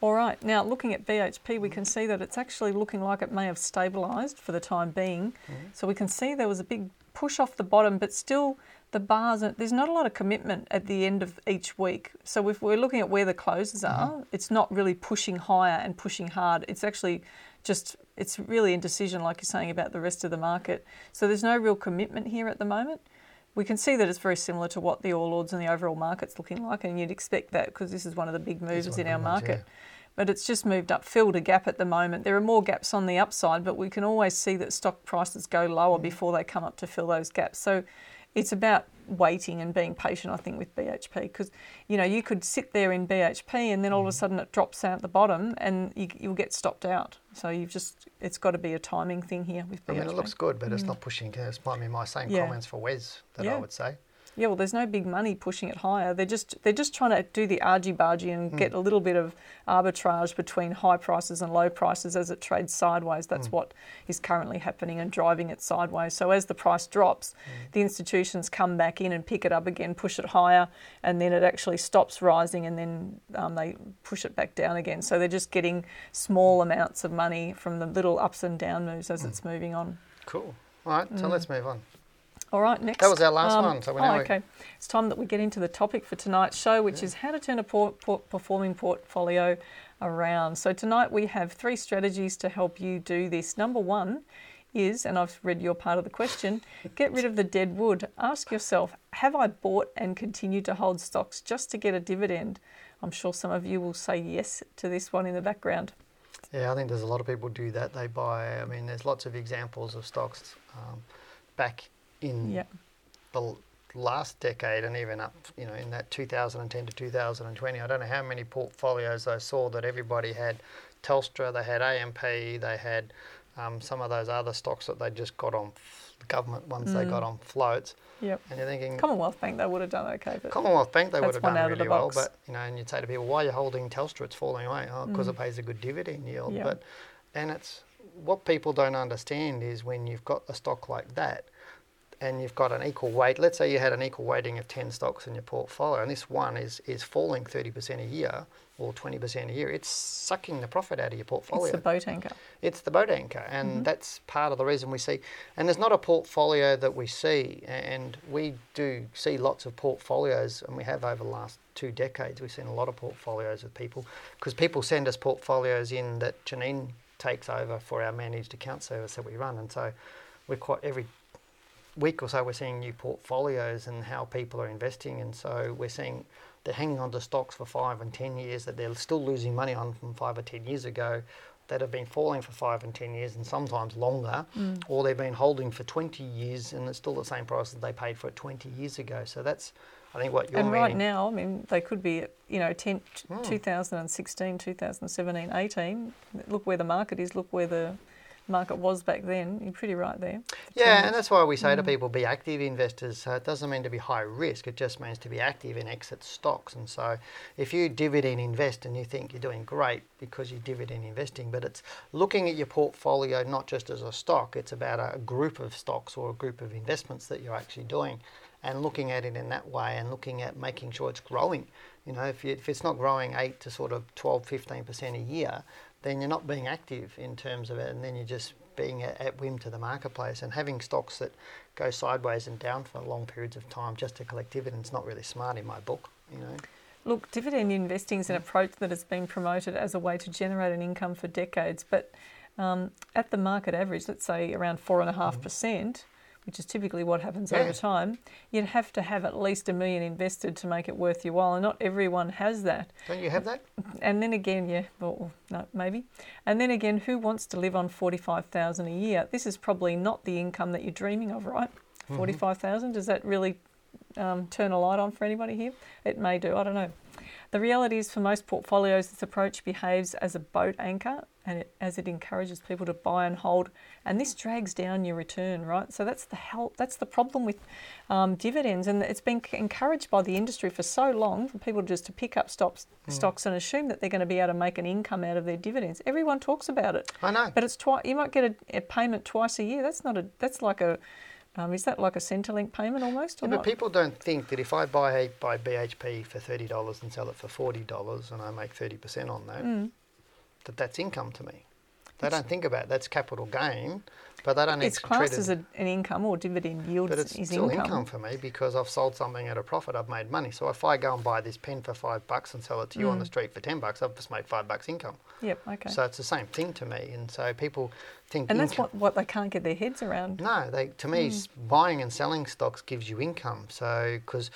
All right. Now, looking at BHP, we can see that it's actually looking like it may have stabilised for the time being. Mm-hmm. So we can see there was a big push off the bottom, but still the bars, there's not a lot of commitment at the end of each week. So if we're looking at where the closes are, mm-hmm. it's not really pushing higher and pushing hard. It's actually just, it's really indecision, like you're saying about the rest of the market. So there's no real commitment here at the moment. We can see that it's very similar to what the All Ords and the overall market's looking like, and you'd expect that because this is one of the big movers one in our ones, market. yeah. But it's just moved up, filled a gap at the moment. There are more gaps on the upside, but we can always see that stock prices go lower Mm. before they come up to fill those gaps. So it's about waiting and being patient, I think, with BHP because you know you could sit there in BHP and then all of a Mm. sudden it drops out at the bottom and you, you'll get stopped out. So you've just it's got to be a timing thing here with BHP. I mean, it looks good, but it's not pushing. It's might be my same Mm. Yeah. comments for Wes that I would say. Yeah, well, there's no big money pushing it higher. They're just they're just trying to do the argy bargy and get a little bit of arbitrage between high prices and low prices as it trades sideways. That's what is currently happening and driving it sideways. So as the price drops, the institutions come back in and pick it up again, push it higher, and then it actually stops rising, and then um, they push it back down again. So they're just getting small amounts of money from the little ups and down moves as it's moving on. Cool. All right, so Mm. let's move on. All right, next. That was our last one, so we oh, we- okay. It's time that we get into the topic for tonight's show, which is how to turn a por- por- performing portfolio around. So tonight we have three strategies to help you do this. Number one is, and I've read your part of the question, [laughs] get rid of the dead wood. Ask yourself, have I bought and continued to hold stocks just to get a dividend? I'm sure some of you will say yes to this one in the background. Yeah, I think there's a lot of people do that. They buy. I mean, there's lots of examples of stocks um, back in Yeah. the last decade and even up, you know, in that 2010 to 2020. I don't know how many portfolios I saw that everybody had. Telstra, they had AMP, they had um, some of those other stocks that they just got on government ones they got on floats. Yep. And you're thinking, Commonwealth Bank, they would have done okay, but Commonwealth Bank, they would have one done out of the really well, box. but you know, and you'd say to people, "Why are you holding Telstra? It's falling away." Oh, because it pays a good dividend yield. Mm. Yeah. But and it's what people don't understand is when you've got a stock like that, and you've got an equal weight. Let's say you had an equal weighting of ten stocks in your portfolio, and this one is is falling thirty percent a year or twenty percent a year. It's sucking the profit out of your portfolio. it's the boat anchor. It's the boat anchor, and mm-hmm. that's part of the reason we see. And there's not a portfolio that we see, and we do see lots of portfolios, and we have over the last two decades. We've seen a lot of portfolios of people because people send us portfolios in that Janine takes over for our managed account service that we run, and so we're quite every week or so we're seeing new portfolios and how people are investing, and so we're seeing they're hanging on to stocks for five and ten years that they're still losing money on from five or ten years ago, that have been falling for five and ten years and sometimes longer, or they've been holding for twenty years and it's still the same price that they paid for it twenty years ago. So that's I think what you're and right meaning. now, I mean, they could be, you know, 10, Hmm. 2016, 2017, 18. Look where the market is. Look where the market was back then. You're pretty right there. Yeah, and that's why we say to mm. people be active investors. So it doesn't mean to be high risk, it just means to be active in exit stocks. And so if you dividend invest and you think you're doing great because you're dividend investing, but it's looking at your portfolio not just as a stock, it's about a group of stocks or a group of investments that you're actually doing and looking at it in that way and looking at making sure it's growing. You know, if, you, if it's not growing 8 to sort of 12, 15% a year, then you're not being active in terms of it, and then you're just being at, at whim to the marketplace. And having stocks that go sideways and down for long periods of time just to collect dividends not really smart in my book. You know, Look, dividend investing is an approach that has been promoted as a way to generate an income for decades, but um, at the market average, let's say around four and a half percent, which is typically what happens Yeah. over time, you'd have to have at least a million invested to make it worth your while, and not everyone has that. don't you have that? And then again, yeah, well, no, maybe. And then again, who wants to live on forty-five thousand a year? This is probably not the income that you're dreaming of, right? Forty-five thousand. Does that really um, turn a light on for anybody here? It may do. I don't know. The reality is, for most portfolios, this approach behaves as a boat anchor, and it, as it encourages people to buy and hold, and this drags down your return, right? So that's the help. That's the problem with um, dividends, and it's been encouraged by the industry for so long for people just to pick up stocks, stocks and assume that they're going to be able to make an income out of their dividends. Everyone talks about it, I know. but it's twice. You might get a, a payment twice a year. That's not a. That's like a. Um, is that like a Centrelink payment almost? Or Yeah, but not? people don't think that if I buy buy BHP for thirty dollars and sell it for forty dollars and I make thirty percent on that, Mm. That that's income to me. They don't think about it. that's capital gain, but they don't it's classed as a, an income or dividend yield But it's is still income. income. for me because I've sold something at a profit. I've made money. So if I go and buy this pen for five bucks and sell it to you on the mm. street for ten bucks, I've just made five bucks income. Yep. Okay. So it's the same thing to me. And so people think and that's what, what they can't get their heads around. No, they to me mm. s buying and selling stocks gives you income. So because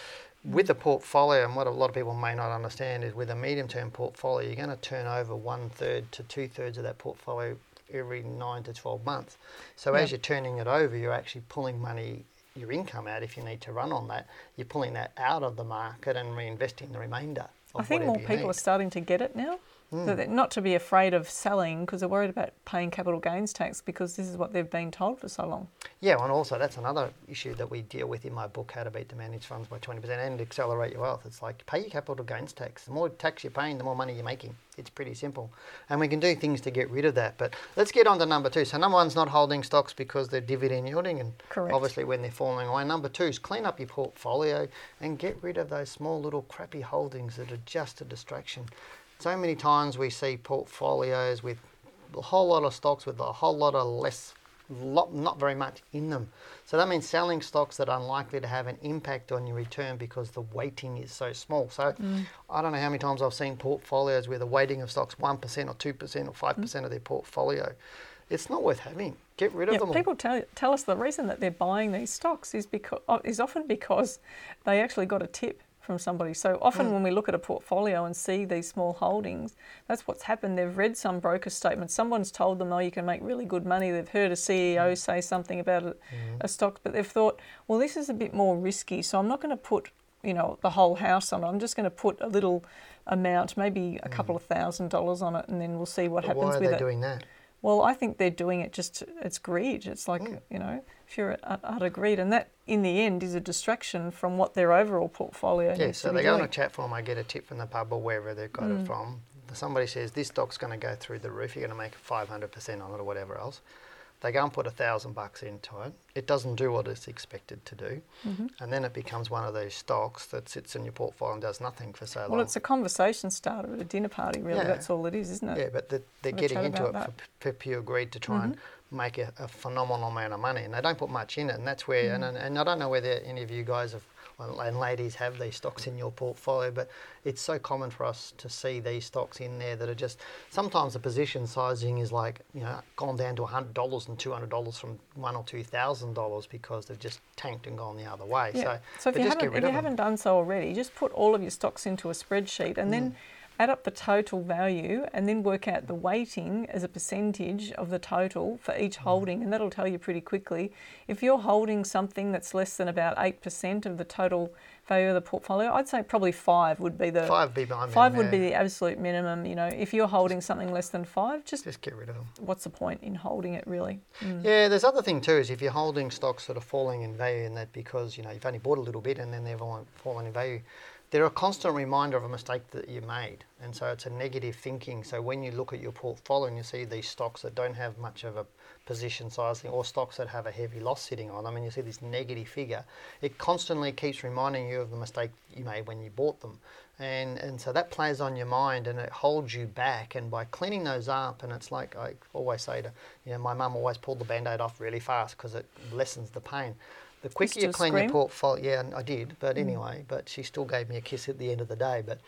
with a portfolio, and what a lot of people may not understand is with a medium-term portfolio, you're going to turn over one third to two thirds of that portfolio every nine to twelve months. So as you're turning it over, you're actually pulling money. Your income out if you need to run on that, you're pulling that out of the market and reinvesting the remainder. Of I think more people need. Are starting to get it now. That they're not to be afraid of selling because they're worried about paying capital gains tax because this is what they've been told for so long. Yeah, and also that's another issue that we deal with in my book, How to Beat the Managed Funds by 20% and Accelerate Your Wealth. It's like pay your capital gains tax. The more tax you're paying, the more money you're making. It's pretty simple. And we can do things to get rid of that. But let's get on to number two. So, number one's not holding stocks because they're dividend yielding, and Correct. obviously when they're falling away. Number two is clean up your portfolio and get rid of those small little crappy holdings that are just a distraction. So many times we see portfolios with a whole lot of stocks with a whole lot of less lot, not very much in them. So that means selling stocks that are unlikely to have an impact on your return because the weighting is so small. So Mm. I don't know how many times I've seen portfolios where the weighting of stocks 1% or 2% or 5% of their portfolio. It's not worth having. Get rid of Yeah, them all. people tell, tell us the reason that they're buying these stocks is because is often because they actually got a tip from somebody. So often mm. when we look at a portfolio and see these small holdings, that's what's happened. They've read some broker statement. Someone's told them, oh, you can make really good money. They've heard a CEO mm. say something about a, mm. a stock, but they've thought, well, this is a bit more risky, so I'm not going to put you know the whole house on it. I'm just going to put a little amount, maybe a couple of thousand dollars on it, and then we'll see what But happens why are with they it. doing that? Well, I think they're doing it just, it's greed. It's like, Mm. you know, pure ut- utter greed. And that, in the end, is a distraction from what their overall portfolio Yeah, so they go on a chat forum, I get a tip from the pub or wherever they've got Mm. it from. Somebody says this stock's going to go through the roof, you're going to make 500% on it or whatever else. They go and put a thousand bucks into it. It doesn't do what it's expected to do. Mm-hmm. And then it becomes one of those stocks that sits in your portfolio and does nothing for so Well, long. Well, it's a conversation starter at a dinner party, really. Yeah. That's all it is, isn't it? Yeah, but the, they're Have getting into it for, for pure greed to try and make a, a phenomenal amount of money, and they don't put much in it. And that's where, and, and I don't know whether any of you guys have, well, and ladies have these stocks in your portfolio, but it's so common for us to see these stocks in there that are just sometimes the position sizing is like you know gone down to hundred dollars and two hundred dollars from one or two thousand dollars because they've just tanked and gone the other way. Yeah. So, if you haven't if you haven't done so already, just put all of your stocks into a spreadsheet and Mm. then add up the total value and then work out the weighting as a percentage of the total for each Mm. holding and that'll tell you pretty quickly if you're holding something that's less than about 8% of the total value of the portfolio, I'd say probably 5 would be the Five would be Five would be the absolute minimum, you know. If you're holding something less than 5, just Just get rid of them. what's the point in holding it really? Yeah, there's other thing too is if you're holding stocks that are falling in value and that because you know you've only bought a little bit and then they've all fallen in value, they're a constant reminder of a mistake that you made, and so it's a negative thinking. So when you look at your portfolio and you see these stocks that don't have much of a position sizing or stocks that have a heavy loss sitting on them, and you see this negative figure, it constantly keeps reminding you of the mistake you made when you bought them. And, and so that plays on your mind and it holds you back. And by cleaning those up, and it's like I always say to, you know, my mum always pulled the band aid off really fast because it lessens the pain. The quicker you clean scream? your portfolio, yeah, and I did, but anyway, but she still gave me a kiss at the end of the day. But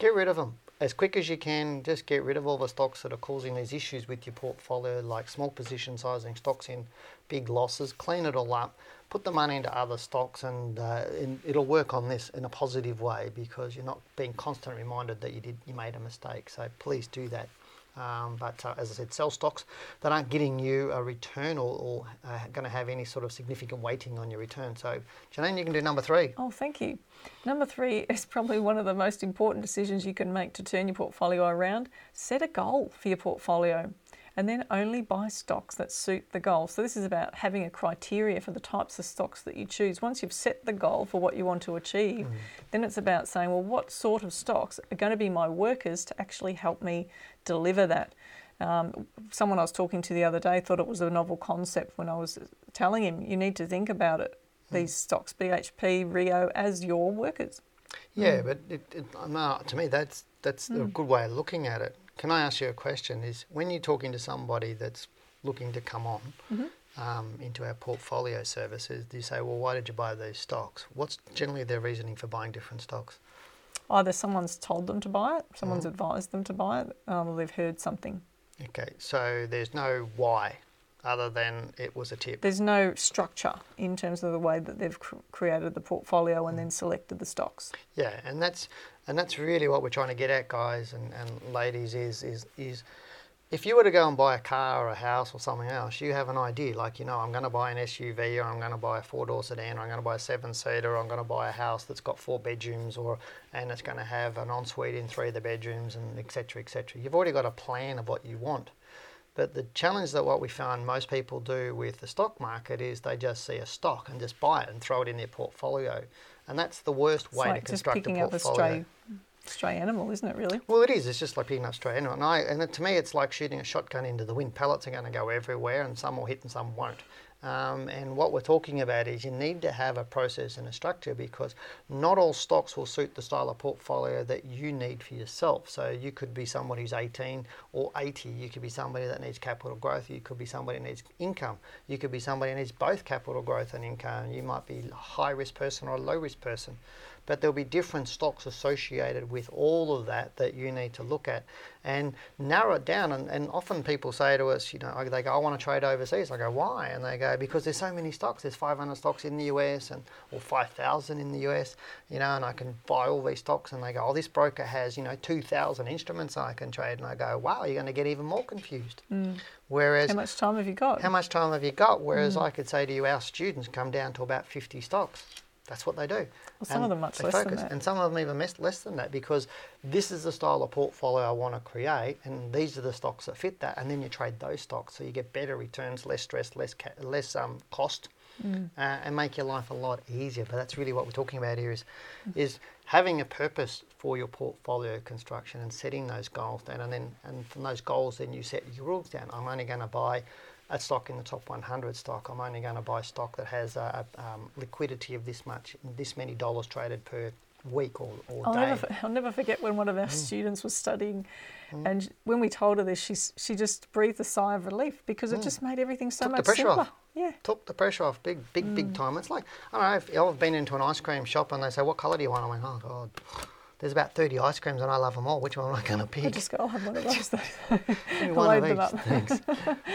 get rid of them as quick as you can. Just get rid of all the stocks that are causing these issues with your portfolio, like small position sizing, stocks in big losses. Clean it all up. Put the money into other stocks, and, uh, and it'll work on this in a positive way because you're not being constantly reminded that you did you made a mistake. So please do that. Um, but uh, as I said, sell stocks that aren't getting you a return or, or uh, going to have any sort of significant weighting on your return. So, Janine, you can do number three. Oh, thank you. Number three [laughs] is probably one of the most important decisions you can make to turn your portfolio around. Set a goal for your portfolio and then only buy stocks that suit the goal. So, this is about having a criteria for the types of stocks that you choose. Once you've set the goal for what you want to achieve, mm. then it's about saying, well, what sort of stocks are going to be my workers to actually help me deliver that? Um, someone I was talking to the other day thought it was a novel concept when I was telling him you need to think about it. Hmm. These stocks, BHP, Rio, as your workers. Yeah, hmm. but it, it, no, to me, that's that's a hmm. good way of looking at it. Can I ask you a question? Is when you're talking to somebody that's looking to come on um, into our portfolio services, do you say, well, why did you buy these stocks? What's generally their reasoning for buying different stocks? Either someone's told them to buy it, someone's advised them to buy it, um, or they've heard something. Okay, so there's no why other than it was a tip. There's no structure in terms of the way that they've cr- created the portfolio and then selected the stocks. Yeah, and that's and that's really what we're trying to get at, guys and, and ladies, is is is if you were to go and buy a car or a house or something else, you have an idea, like you know, I'm going to buy an SUV or I'm going to buy a four door sedan or I'm going to buy a seven seater or I'm going to buy a house that's got four bedrooms or and it's going to have an ensuite in three of the bedrooms and etc. etc. You've already got a plan of what you want. But the challenge that what we found most people do with the stock market is they just see a stock and just buy it and throw it in their portfolio. And that's the worst It's way like to just construct picking a up a portfolio. stray, stray animal, isn't it? Really? Well, it is. It's just like picking up stray animal. And, I, and to me, it's like shooting a shotgun into the wind. Pellets are going to go everywhere, and some will hit and some won't. Um, and what we're talking about is you need to have a process and a structure because not all stocks will suit the style of portfolio that you need for yourself. So you could be somebody who's 18 or 80. You could be somebody that needs capital growth. You could be somebody who needs income. You could be somebody who needs both capital growth and income. You might be a high risk person or a low risk person but there'll be different stocks associated with all of that that you need to look at and narrow it down. And, and often people say to us, you know, they go, I want to trade overseas. I go, why? And they go, because there's so many stocks. There's 500 stocks in the US and or 5,000 in the US, you know, and I can buy all these stocks. And they go, oh, this broker has, you know, 2,000 instruments I can trade. And I go, wow, you're going to get even more confused. Mm. Whereas, how much time have you got? How much time have you got? Whereas mm. I could say to you, our students come down to about 50 stocks. That's what they do. Well, some and of them much less focus. than that. And some of them even less than that because this is the style of portfolio I want to create and these are the stocks that fit that and then you trade those stocks so you get better returns, less stress, less ca- less um, cost mm. uh, and make your life a lot easier. But that's really what we're talking about here is, is having a purpose for your portfolio construction and setting those goals down and then and from those goals then you set your rules down. I'm only going to buy a stock in the top 100 stock, I'm only going to buy stock that has a, um, liquidity of this much, this many dollars traded per week or, or I'll day. Never, I'll never forget when one of our mm. students was studying, mm. and when we told her this, she she just breathed a sigh of relief because it mm. just made everything so Took much the pressure simpler. Off. Yeah. Took the pressure off, big, big, big mm. time. It's like I don't know. If I've been into an ice cream shop and they say, "What colour do you want?" I went, "Oh God." There's about 30 ice creams and I love them all. Which one am I going [laughs] to pick? I just go, I'll have [laughs] [laughs] one of those. one of each, thanks.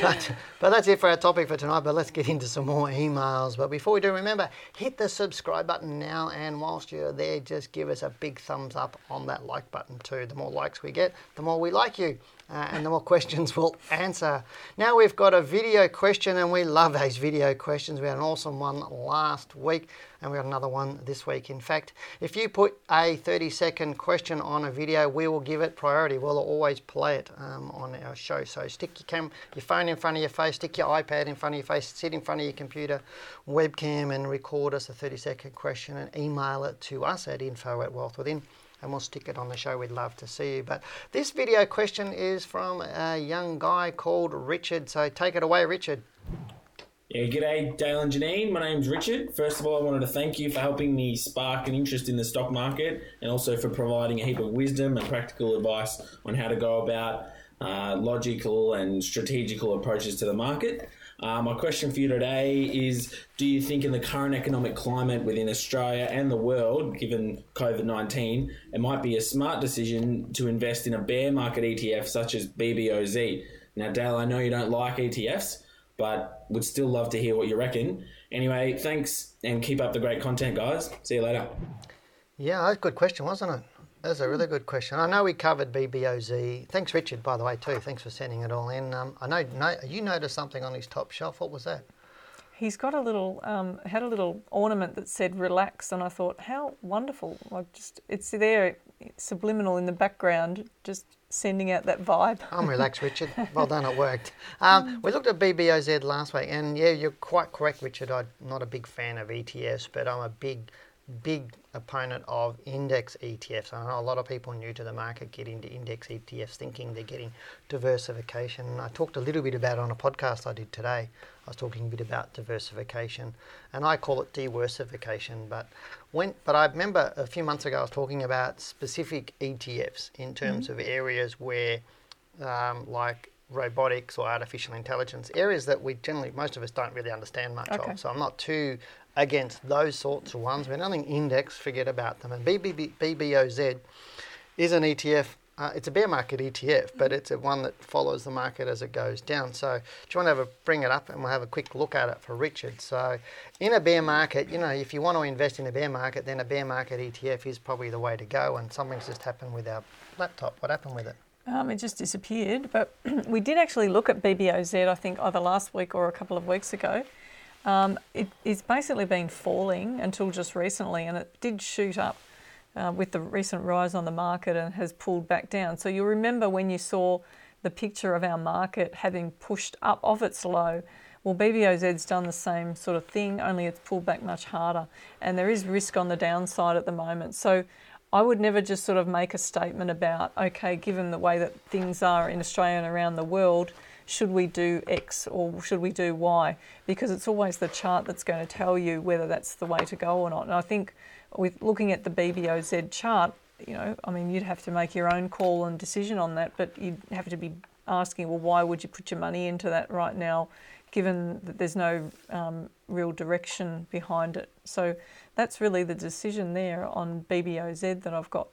but, but that's it for our topic for tonight. But let's get into some more emails. But before we do, remember, hit the subscribe button now. And whilst you're there, just give us a big thumbs up on that like button too. The more likes we get, the more we like you uh, and the more questions we'll answer. Now we've got a video question, and we love those video questions. We had an awesome one last week, and we got another one this week. In fact, if you put a 30 second question on a video, we will give it priority. We'll always play it um, on our show. So stick your, cam- your phone in front of your face, stick your iPad in front of your face, sit in front of your computer, webcam, and record us a 30 second question and email it to us at info at wealth within and we'll stick it on the show. We'd love to see you. But this video question is from a young guy called Richard. So take it away, Richard. Yeah, g'day, Dale and Janine. My name's Richard. First of all, I wanted to thank you for helping me spark an interest in the stock market and also for providing a heap of wisdom and practical advice on how to go about uh, logical and strategical approaches to the market. Uh, my question for you today is Do you think, in the current economic climate within Australia and the world, given COVID 19, it might be a smart decision to invest in a bear market ETF such as BBOZ? Now, Dale, I know you don't like ETFs, but would still love to hear what you reckon. Anyway, thanks and keep up the great content, guys. See you later. Yeah, that's a good question, wasn't it? That's a really good question. I know we covered BBOZ. Thanks, Richard, by the way, too. Thanks for sending it all in. Um, I know no, you noticed something on his top shelf. What was that? He's got a little um, had a little ornament that said "relax," and I thought, how wonderful! Like just it's there, subliminal in the background, just sending out that vibe. I'm [laughs] relaxed, Richard. Well done, it worked. Um, we looked at BBOZ last week, and yeah, you're quite correct, Richard. I'm not a big fan of ETFs, but I'm a big big opponent of index ETFs. I know a lot of people new to the market get into index ETFs thinking they're getting diversification. And I talked a little bit about it on a podcast I did today. I was talking a bit about diversification, and I call it diversification. But when, but I remember a few months ago I was talking about specific ETFs in terms mm-hmm. of areas where, um, like robotics or artificial intelligence, areas that we generally most of us don't really understand much okay. of. So I'm not too against those sorts of ones. When nothing index, forget about them. And BBOZ is an ETF. Uh, it's a bear market ETF, but it's a one that follows the market as it goes down. So, do you want to a, bring it up and we'll have a quick look at it for Richard? So, in a bear market, you know, if you want to invest in a bear market, then a bear market ETF is probably the way to go. And something's just happened with our laptop. What happened with it? Um, it just disappeared. But [clears throat] we did actually look at BBOZ, I think, either last week or a couple of weeks ago. Um, it, it's basically been falling until just recently, and it did shoot up uh, with the recent rise on the market and has pulled back down. So you'll remember when you saw the picture of our market having pushed up off its low. Well, BBOZ's done the same sort of thing, only it's pulled back much harder, and there is risk on the downside at the moment. So I would never just sort of make a statement about, okay, given the way that things are in Australia and around the world, should we do X or should we do Y? Because it's always the chart that's going to tell you whether that's the way to go or not. And I think with looking at the BBOZ chart, you know, I mean, you'd have to make your own call and decision on that, but you'd have to be asking, well, why would you put your money into that right now, given that there's no um, real direction behind it? So that's really the decision there on BBOZ that I've got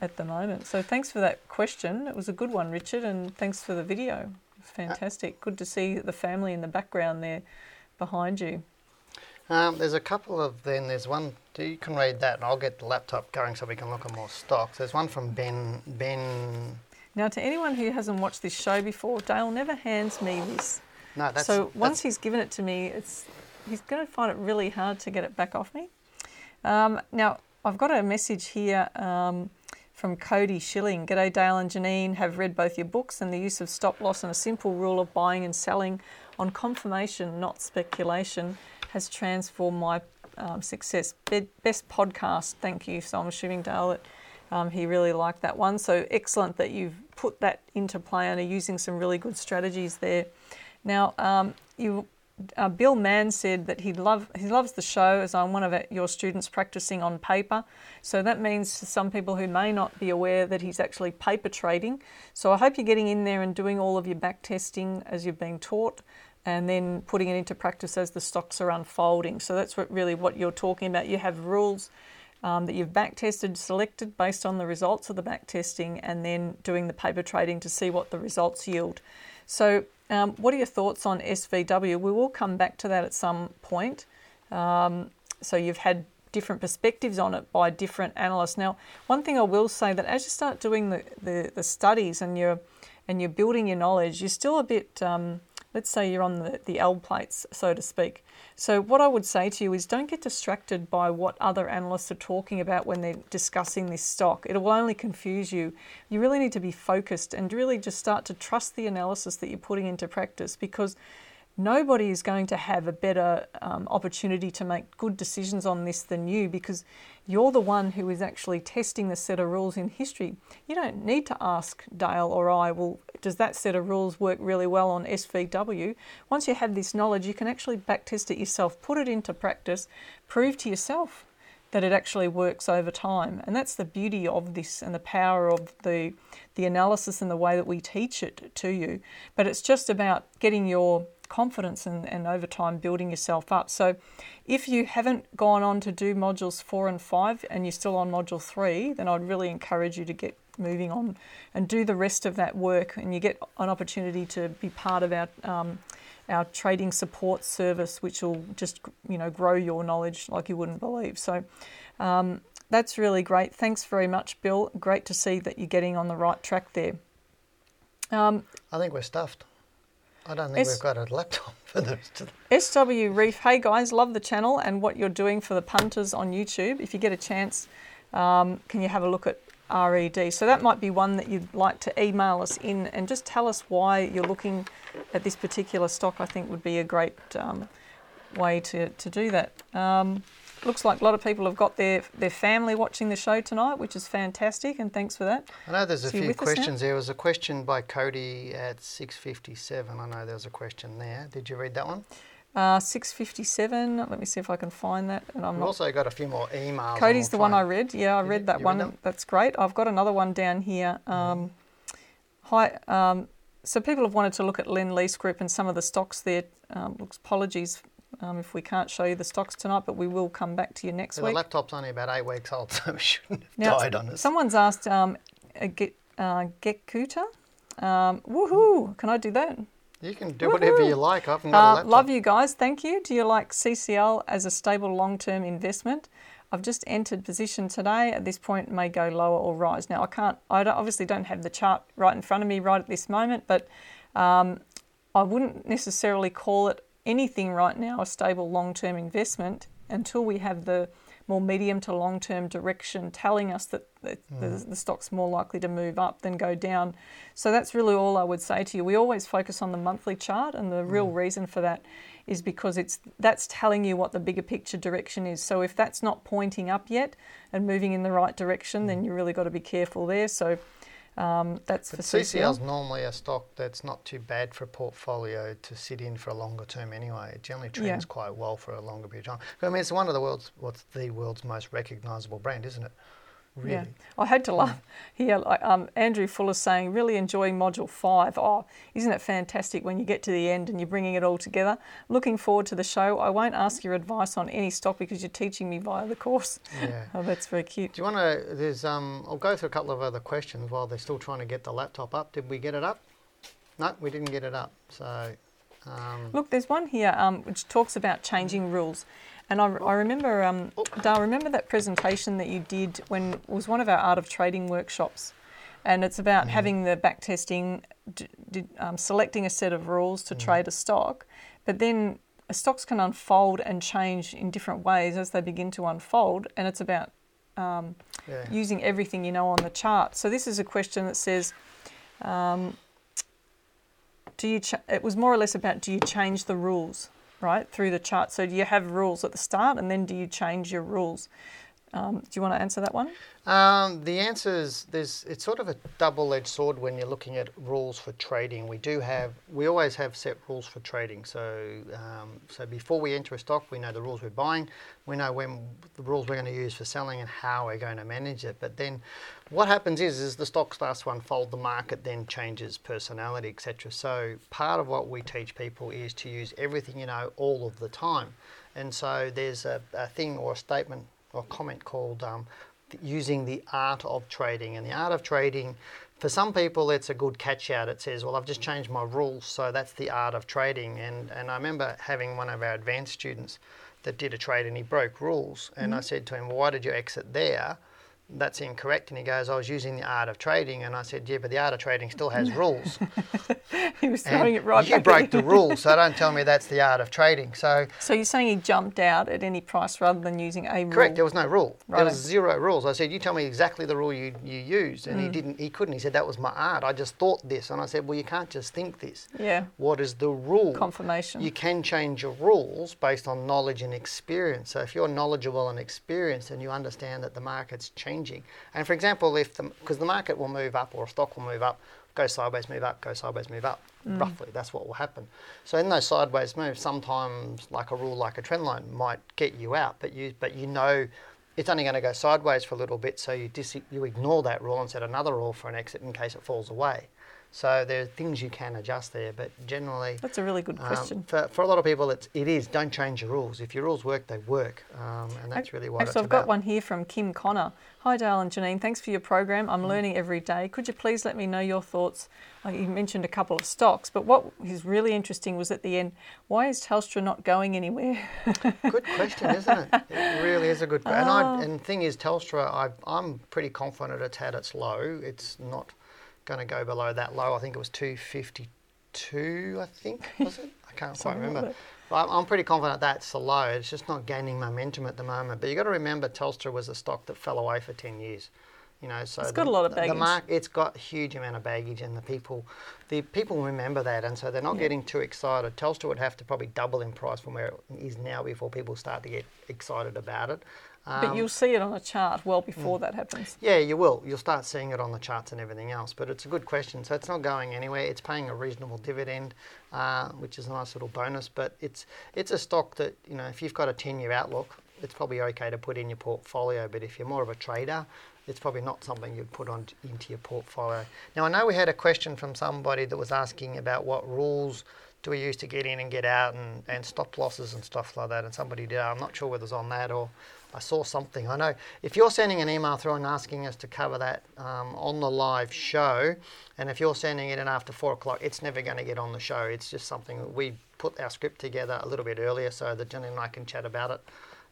at the moment. So thanks for that question. It was a good one, Richard, and thanks for the video. Fantastic. Good to see the family in the background there behind you. Um, there's a couple of then. There's one. You can read that, and I'll get the laptop going so we can look at more stocks. There's one from Ben. Ben. Now, to anyone who hasn't watched this show before, Dale never hands me this. No, that's so that's, once he's given it to me, it's he's going to find it really hard to get it back off me. Um, now, I've got a message here um, from Cody Schilling. G'day, Dale and Janine. Have read both your books and the use of stop loss and a simple rule of buying and selling on confirmation, not speculation has transformed my um, success. Be- best podcast, thank you. So I'm assuming Dale that um, he really liked that one. So excellent that you've put that into play and are using some really good strategies there. Now, um, you, uh, Bill Mann said that he love he loves the show as I'm one of your students practicing on paper. So that means to some people who may not be aware that he's actually paper trading. So I hope you're getting in there and doing all of your back testing as you've been taught and then putting it into practice as the stocks are unfolding. So that's what really what you're talking about. You have rules um, that you've back tested, selected based on the results of the back testing, and then doing the paper trading to see what the results yield. So, um, what are your thoughts on SVW? We will come back to that at some point. Um, so, you've had different perspectives on it by different analysts. Now, one thing I will say that as you start doing the, the, the studies and you're and you're building your knowledge, you're still a bit um, let's say you're on the, the L plates, so to speak. So, what I would say to you is don't get distracted by what other analysts are talking about when they're discussing this stock. It will only confuse you. You really need to be focused and really just start to trust the analysis that you're putting into practice because nobody is going to have a better um, opportunity to make good decisions on this than you because you're the one who is actually testing the set of rules in history. You don't need to ask Dale or I, well, does that set of rules work really well on SVW? Once you have this knowledge, you can actually backtest it yourself, put it into practice, prove to yourself that it actually works over time. And that's the beauty of this and the power of the the analysis and the way that we teach it to you. But it's just about getting your confidence and, and over time building yourself up. So if you haven't gone on to do modules four and five and you're still on module three, then I'd really encourage you to get moving on and do the rest of that work and you get an opportunity to be part of our um, our trading support service which will just you know grow your knowledge like you wouldn't believe. So um, that's really great. Thanks very much bill. Great to see that you're getting on the right track there. Um, i think we're stuffed I don't think S- we've got a laptop [laughs] for this. SW Reef, hey guys, love the channel and what you're doing for the punters on YouTube. If you get a chance, um, can you have a look at RED? So that might be one that you'd like to email us in and just tell us why you're looking at this particular stock. I think would be a great um, way to, to do that. Um, looks like a lot of people have got their, their family watching the show tonight, which is fantastic, and thanks for that. I know there's a few questions. There was a question by Cody at 6.57. I know there was a question there. Did you read that one? Uh, 657. Let me see if I can find that. And I'm We've not... also got a few more emails. Cody's the one I read. Yeah, I read that one. Read That's great. I've got another one down here. Mm-hmm. Um, hi. Um, so people have wanted to look at Lendlease Group and some of the stocks there. Um, looks apologies um, if we can't show you the stocks tonight, but we will come back to you next so week. The laptop's only about eight weeks old, [laughs] so we shouldn't have now, died on us. Someone's asked, um, get, uh, Gekuta, um, woohoo, can I do that? You can do Woo-hoo. whatever you like. I haven't got uh. Love you guys. Thank you. Do you like CCL as a stable long-term investment? I've just entered position today. At this point, may go lower or rise. Now, I can't. I don't, obviously don't have the chart right in front of me right at this moment, but um, I wouldn't necessarily call it anything right now a stable long term investment until we have the more medium to long term direction, telling us that the, Hmm. the, the stock's more likely to move up than go down. So that's really all I would say to you. We always focus on the monthly chart, and the real reason for that is because it's that's telling you what the bigger picture direction is. So if that's not pointing up yet and moving in the right direction, Hmm. then you really got to be careful there. So um, that's But for CCL is normally a stock that's not too bad for a portfolio to sit in for a longer term anyway. It generally Yeah. trends quite well for a longer period of time. I mean, it's one of the world's, what's the world's most recognisable brand, isn't it? Really? Yeah, I had to laugh here. Like um, Andrew Fuller saying, really enjoying module five. Oh, isn't it fantastic when you get to the end and you're bringing it all together? Looking forward to the show. I won't ask your advice on any stock because you're teaching me via the course. Yeah. [laughs] Oh, that's very cute. Do you want to? There's um. I'll go through a couple of other questions while they're still trying to get the laptop up. Did we get it up? No, we didn't get it up. So, um, Look, there's one here um, which talks about changing rules. And I, I remember, um, Dale, remember that presentation that you did when it was one of our art of trading workshops. And it's about having the back testing, d- d- um, selecting a set of rules to trade a stock. But then stocks can unfold and change in different ways as they begin to unfold. And it's about um, yeah. using everything you know on the chart. So this is a question that says, um, do you? Ch- it was more or less about do you change the rules right through the chart? So do you have rules at the start, and then do you change your rules? Um, do you want to answer that one? Um, the answer is there's it's sort of a double-edged sword when you're looking at rules for trading. We do have we always have set rules for trading. So um, so before we enter a stock, we know the rules we're buying, we know when the rules we're going to use for selling and how we're going to manage it. But then what happens is is the stock starts to unfold, the market then changes personality, etc. So part of what we teach people is to use everything you know all of the time. And so there's a, a thing or a statement or comment called um, using the art of trading. And the art of trading, for some people, it's a good catch out. It says, well, I've just changed my rules, so that's the art of trading. And, and I remember having one of our advanced students that did a trade and he broke rules. And I said to him, well, why did you exit there? That's incorrect. And he goes, I was using the art of trading. And I said, yeah, but the art of trading still has [laughs] rules. [laughs] he was And it right you broke the rules, so don't tell me [laughs] that's the art of trading. So So you're saying he jumped out at any price rather than using a rule? Correct. There was no rule. There was zero rules. I said, "You tell me exactly the rule you, you used," and Mm. he didn't. He couldn't. He said that was my art. I just thought this, and I said, "Well, you can't just think this. Yeah, What is the rule?" confirmation. You can change your rules based on knowledge and experience. So if you're knowledgeable and experienced, and you understand that the market's changing, and for example, if the because the market will move up or a stock will move up, go sideways, move up, go sideways, move up. Mm. Roughly, that's what will happen. So in those sideways moves, sometimes like a rule like a trend line might get you out, but you but you know it's only going to go sideways for a little bit, so you dis- you ignore that rule and set another rule for an exit in case it falls away. So there are things you can adjust there, but generally, That's a really good um, question. for, for a lot of people, it's, it is don't change your rules. If your rules work, they work, um, and that's really what it's I've about. got one here from Kim Connor. Hi, Dale and Janine. Thanks for your program. I'm learning every day. Could you please let me know your thoughts? Uh, you mentioned a couple of stocks, but what is really interesting was at the end, why is Telstra not going anywhere? [laughs] Good question, isn't it? It really is a good question. [laughs] And, Ah. I, and the thing is, Telstra, I, I'm pretty confident it's had its low. It's not going to go below that low. I think it was 252, I think, [laughs] was it? I can't quite like remember. But I'm- pretty confident that's the low. It's just not gaining momentum at the moment. But you've got to remember, Telstra was a stock that fell away for 10 years. You know, so it's got a lot of baggage. the mark, it's got a huge amount of baggage, and the people, the people remember that, and so they're not Yeah. getting too excited. Telstra would have to probably double in price from where it is now before people start to get excited about it. But Um, you'll see it on a chart well before that happens. yeah, you will. You'll start seeing it on the charts and everything else. But it's a good question. So it's not going anywhere. It's paying a reasonable dividend, uh, which is a nice little bonus. But it's it's a stock that you know if you've got a ten year outlook, it's probably okay to put in your portfolio. But if you're more of a trader, it's probably not something you'd put on into your portfolio. Now I know we had a question from somebody that was asking about what rules do we use to get in and get out and, and stop losses and stuff like that. And somebody did. I'm not sure whether it's on that or I saw something. I know if you're sending an email through and asking us to cover that um, on the live show, and if you're sending it in after four o'clock, it's never going to get on the show. It's just something that we put our script together a little bit earlier so that Jenny and I can chat about it,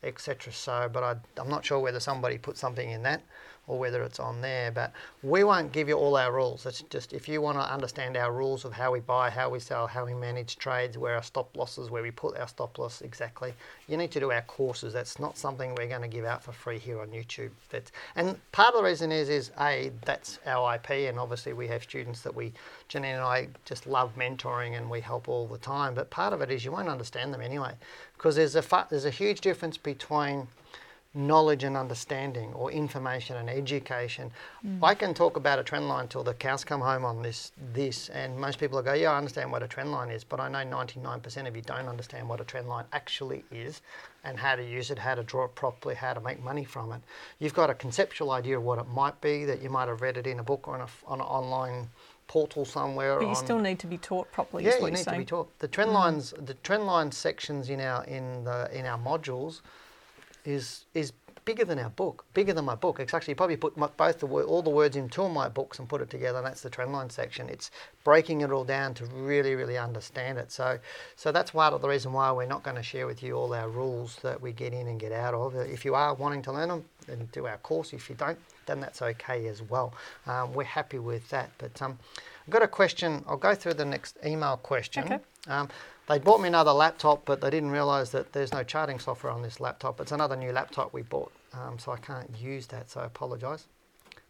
etc. So, but I, I'm not sure whether somebody put something in that or whether it's on there. But we won't give you all our rules. It's just if you want to understand our rules of how we buy, how we sell, how we manage trades, where our stop losses, where we put our stop loss exactly, you need to do our courses. That's not something we're going to give out for free here on YouTube. That's, and part of the reason is, is A, that's our IP, and obviously we have students that we, Janine and I, just love mentoring and we help all the time. But part of it is you won't understand them anyway, because there's a, fu- there's a huge difference between knowledge and understanding or information and education. I can talk about a trend line till the cows come home on this this and most people will go, Yeah, I understand what a trend line is, but I know ninety nine percent of you don't understand what a trend line actually is and how to use it, how to draw it properly, how to make money from it. You've got a conceptual idea of what it might be that you might have read it in a book or on, a, on an online portal somewhere. But you still need to be taught properly. yeah, you need you're to be. Mm. taught. The trend lines, the trend line sections in our in the in our modules, is is bigger than our book, bigger than my book. It's actually probably put my, both the all the words in two of my books and put it together. And that's the trend line section. It's breaking it all down to really really understand it. So so that's part of the reason why we're not going to share with you all our rules that we get in and get out of. If you are wanting to learn them, then do our course. If you don't, then that's okay as well. Um, we're happy with that. But um, I've got a question. I'll go through the next email question. Okay. Um, they bought me another laptop, but they didn't realise that there's no charting software on this laptop. It's another new laptop we bought, um, so I can't use that. So I apologise.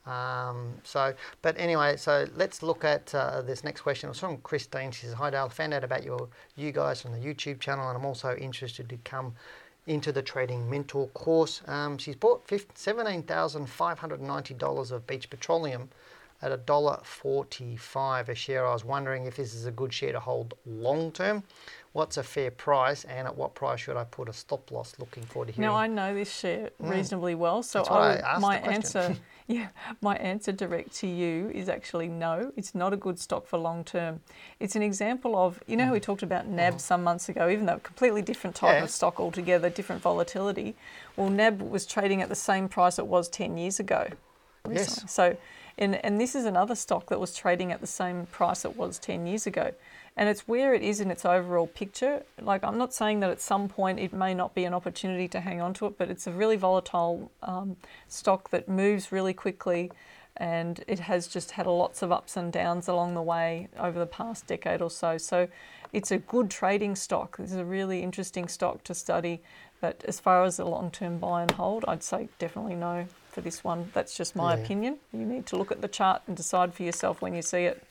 Um, so, but anyway, so let's look at uh, this next question. It's from Christine. She says, "Hi Dale, found out about your you guys from the YouTube channel, and I'm also interested to come into the trading mentor course." Um, she's bought seventeen thousand five hundred ninety dollars of Beach Petroleum at a dollar forty-five a share. I was wondering if this is a good share to hold long term. What's a fair price, and at what price should I put a stop loss? Looking forward to hearing. Now I know this share reasonably well, so Mm. Why I my answer, [laughs] yeah, my answer direct to you is actually no. It's not a good stock for long term. It's an example of you know how we talked about NAB some months ago, even though a completely different type Mm. Yeah. of stock altogether, different volatility. Well, NAB was trading at the same price it was ten years ago. Yes. So, and, and this is another stock that was trading at the same price it was 10 years ago. And it's where it is in its overall picture. Like, I'm not saying that at some point it may not be an opportunity to hang on to it, but it's a really volatile um, stock that moves really quickly and it has just had lots of ups and downs along the way over the past decade or so. So, it's a good trading stock. This is a really interesting stock to study. But as far as a long term buy and hold, I'd say definitely no for this one. That's just my Yeah. opinion. You need to look at the chart and decide for yourself when you see it.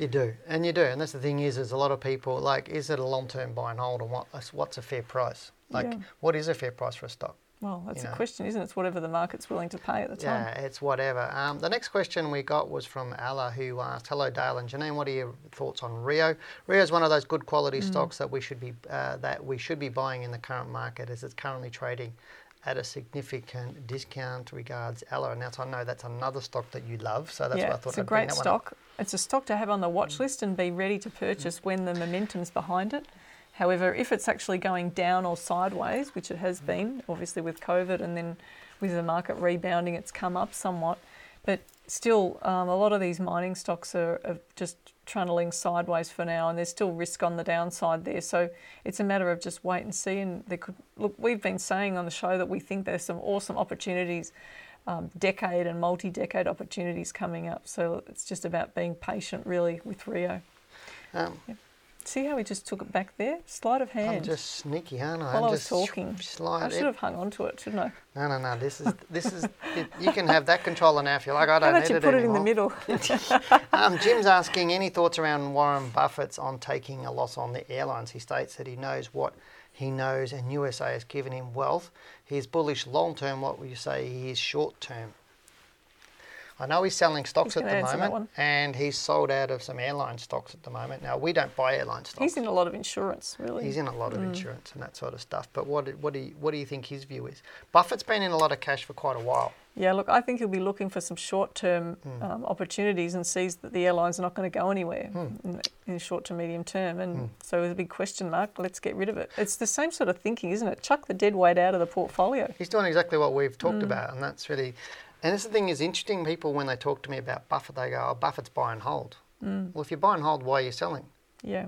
You do, and you do, and that's the thing is, is a lot of people like, is it a long-term buy and hold, and what, what's a fair price? Like, Yeah. what is a fair price for a stock? Well, that's You a know. question, isn't it? It's whatever the market's willing to pay at the time. Yeah, it's whatever. Um, the next question we got was from Alla, who asked, "Hello, Dale and Janine. What are your thoughts on Rio? Rio is one of those good quality stocks that we should be uh, that we should be buying in the current market, as it's currently trading at a significant discount. Regards, Alla." And now I know that's another stock that you love, so that's yeah, why I thought it's a I'd bring great that one up. stock. It's a stock to have on the watch list and be ready to purchase when the momentum's behind it. However, if it's actually going down or sideways, which it has been, obviously with COVID and then with the market rebounding, it's come up somewhat. But still, um, a lot of these mining stocks are, are just trundling sideways for now, and there's still risk on the downside there. So it's a matter of just wait and see. And there could look. We've been saying on the show that we think there's some awesome opportunities um, decade and multi-decade opportunities coming up. So it's just about being patient, really, with Rio. Um, See how we just took it back there? Sleight of hand. I'm just sneaky, aren't I? While I'm I was talking, I should have hung on to it, shouldn't I? No, no, no. This is this is. it, you can have that controller now if you like. I don't about need you it put it in the middle? [laughs] Um, Jim's asking any thoughts around Warren Buffett's on taking a loss on the airlines. He states that he knows what he knows, and USA has given him wealth. He is bullish long term. What would you say he is short term? I know he's selling stocks Who's at the moment, and he's sold out of some airline stocks at the moment. Now we don't buy airline stocks. He's in a lot of insurance, really. He's in a Mm. lot of insurance and that sort of stuff. But what do- what do you, what do you think his view is? Buffett's been in a lot of cash for quite a while. Yeah, look, I think he'll be looking for some short-term Hmm. um, opportunities and sees that the airlines are not going to go anywhere Hmm. in, in the short to medium term. And so it's a big question mark. Let's get rid of it. It's the same sort of thinking, isn't it? Chuck the dead weight out of the portfolio. He's doing exactly what we've talked Mm. about, and that's really. And this the thing is interesting. People when they talk to me about Buffett, they go, "Oh, Buffett's buy and hold." Mm. Well, if you buy and hold, why are you selling? Yeah.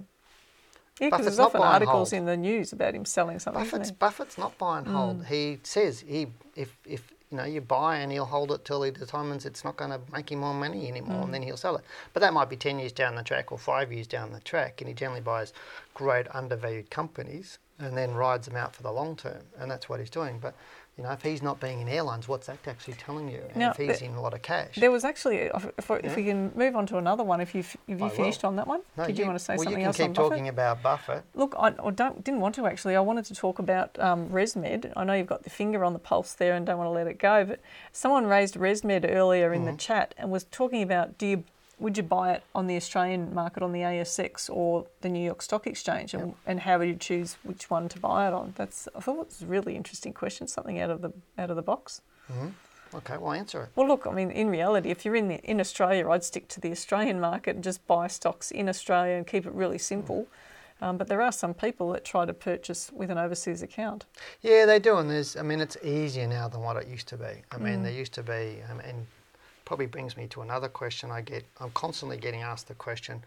Yeah, because Buffett's there's often articles hold. in the news about him selling something. Buffett's? Buffett's not buy and Mm. hold. He says he if if you know, you buy and he'll hold it till he determines it's not going to make him more money anymore, Mm. and then he'll sell it. But that might be ten years down the track or five years down the track, and he generally buys great undervalued companies and then rides them out for the long term, and that's what he's doing. But you know, if he's not being in airlines, what's that actually telling you? And Now, if he's the- in a lot of cash, There was actually, if, if, if we can move on to another one, if you if I you will. finished on that one, no, did you, want to say well, something you can else keep Buffett? talking about Buffett. Look, I, I don't, didn't want to actually. I wanted to talk about um, ResMed. I know you've got the finger on the pulse there and don't want to let it go, but someone raised ResMed earlier in Mm-hmm. the chat and was talking about do you would you buy it on the Australian market on the ASX or the New York Stock Exchange, and, and how would you choose which one to buy it on? That's I thought it was a really interesting question, something out of the out of the box. Okay, well, answer it. Well, look, I mean, in reality, if you're in the, in Australia, I'd stick to the Australian market and just buy stocks in Australia and keep it really simple. Um, but there are some people that try to purchase with an overseas account. Yeah, they do, and there's. I mean, it's easier now than what it used to be. I Mm. mean, there used to be, um, and probably brings me to another question. I get. I'm constantly getting asked the question,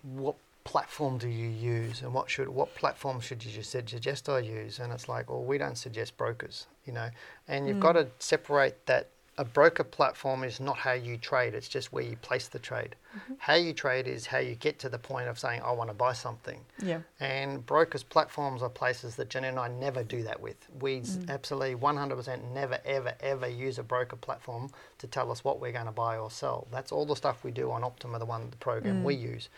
what platform do you use, and what should what platform should you just suggest I use? And it's like, well, we don't suggest brokers, you know, and you've mm. got to separate that. A broker platform is not how you trade; it's just where you place the trade. Mm-hmm. How you trade is how you get to the point of saying, "I want to buy something." Yeah. And brokers' platforms are places that Jen and I never do that with. We s mm. absolutely 100% never, ever, ever use a broker platform to tell us what we're going to buy or sell. That's all the stuff we do on Optuma, the one the program we mm. use.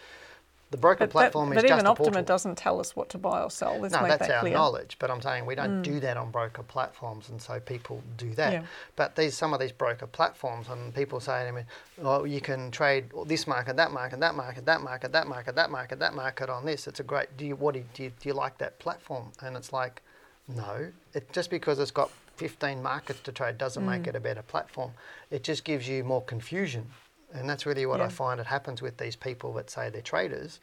The broker But, that, platform but is even just a Optuma portal. doesn't tell us what to buy or sell. Let's No, that's that our clear. knowledge. But I'm saying we don't mm. do that on broker platforms, and so people do that. Yeah. But these some of these broker platforms, and people say to me, "Oh, you can trade this market, that market, that market, that market, that market, that market, that market on this. It's a great. Do you what do you, do you, do you like that platform?" And it's like, no. It just because it's got 15 markets to trade doesn't make mm. it a better platform. It just gives you more confusion, and that's really what I find it happens with these people that say they're traders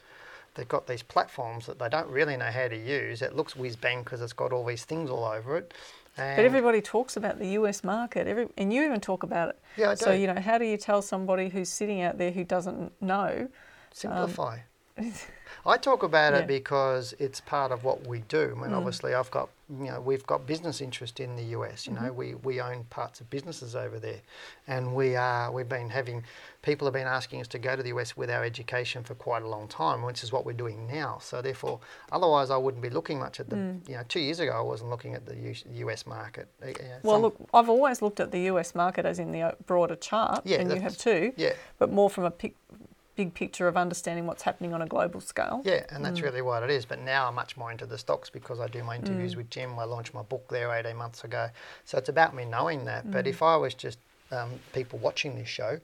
they've got these platforms that they don't really know how to use. It looks whiz bang because it's got all these things all over it. And But everybody talks about the US market, every, and you even talk about it. Yeah, I do. So, you know, how do you tell somebody who's sitting out there who doesn't know? simplify. Um, [laughs] I talk about Yeah. it because it's part of what we do. I mean, mm. obviously, I've got you know we've got business interest in the US. You know, we, we own parts of businesses over there, and we are we've been having people have been asking us to go to the US with our education for quite a long time, which is what we're doing now. So therefore, otherwise, I wouldn't be looking much at the you know two years ago I wasn't looking at the US market. Uh, Well, some- look, I've always looked at the US market as in the uh, broader chart, Yeah, and you have too, yeah. but more from a pic, big picture of understanding what's happening on a global scale. Yeah, and that's really what it is. But now I'm much more into the stocks because I do my Mm. interviews with Jim. I launched my book there 18 months ago. So it's about me knowing that. Mm. But if I was just um, people watching this show,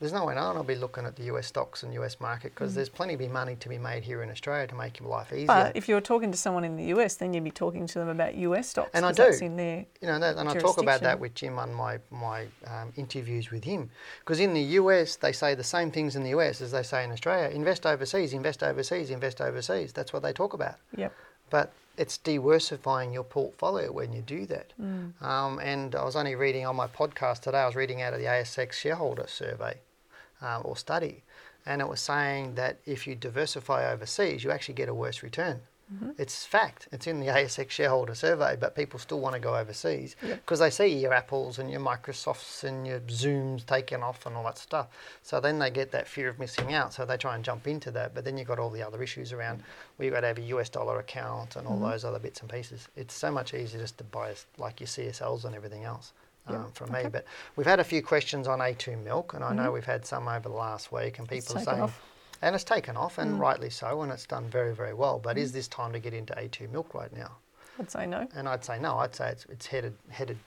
there's no way I'll be looking at the US stocks and US market because there's plenty of money to be made here in Australia to make your life easier. Mm. But if you're talking to someone in the US, then you'd be talking to them about US stocks. And I 'cause That's do. in there. you know, and I talk about that with Jim on my my um, interviews with him, because in the US they say the same things in the US as they say in Australia: invest overseas, invest overseas, invest overseas. That's what they talk about. Yep. but it's diversifying your portfolio when you do that. Mm. Um, and I was only reading on my podcast today, I was reading out of the ASX shareholder survey um, or study, and it was saying that if you diversify overseas, you actually get a worse return. Mm-hmm. It's fact. It's in the ASX shareholder survey, but people still want to go overseas because they see your Apples and your Microsofts and your Zooms taking off and all that stuff. So then they get that fear of missing out. So they try and jump into that. But then you've got all the other issues around where you've got to have a US dollar account and all Mm-hmm. those other bits and pieces. It's so much easier just to buy like your CSLs and everything else. Yeah, Um, from me, but we've had a few questions on A2 milk, and I know we've had some over the last week, and Mm-hmm. People are saying, off. And it's taken off, Mm. and rightly so, and it's done very, very well. But is this time to get into A2 milk right now? I'd say no. And I'd say no. I'd say it's, it's headed headed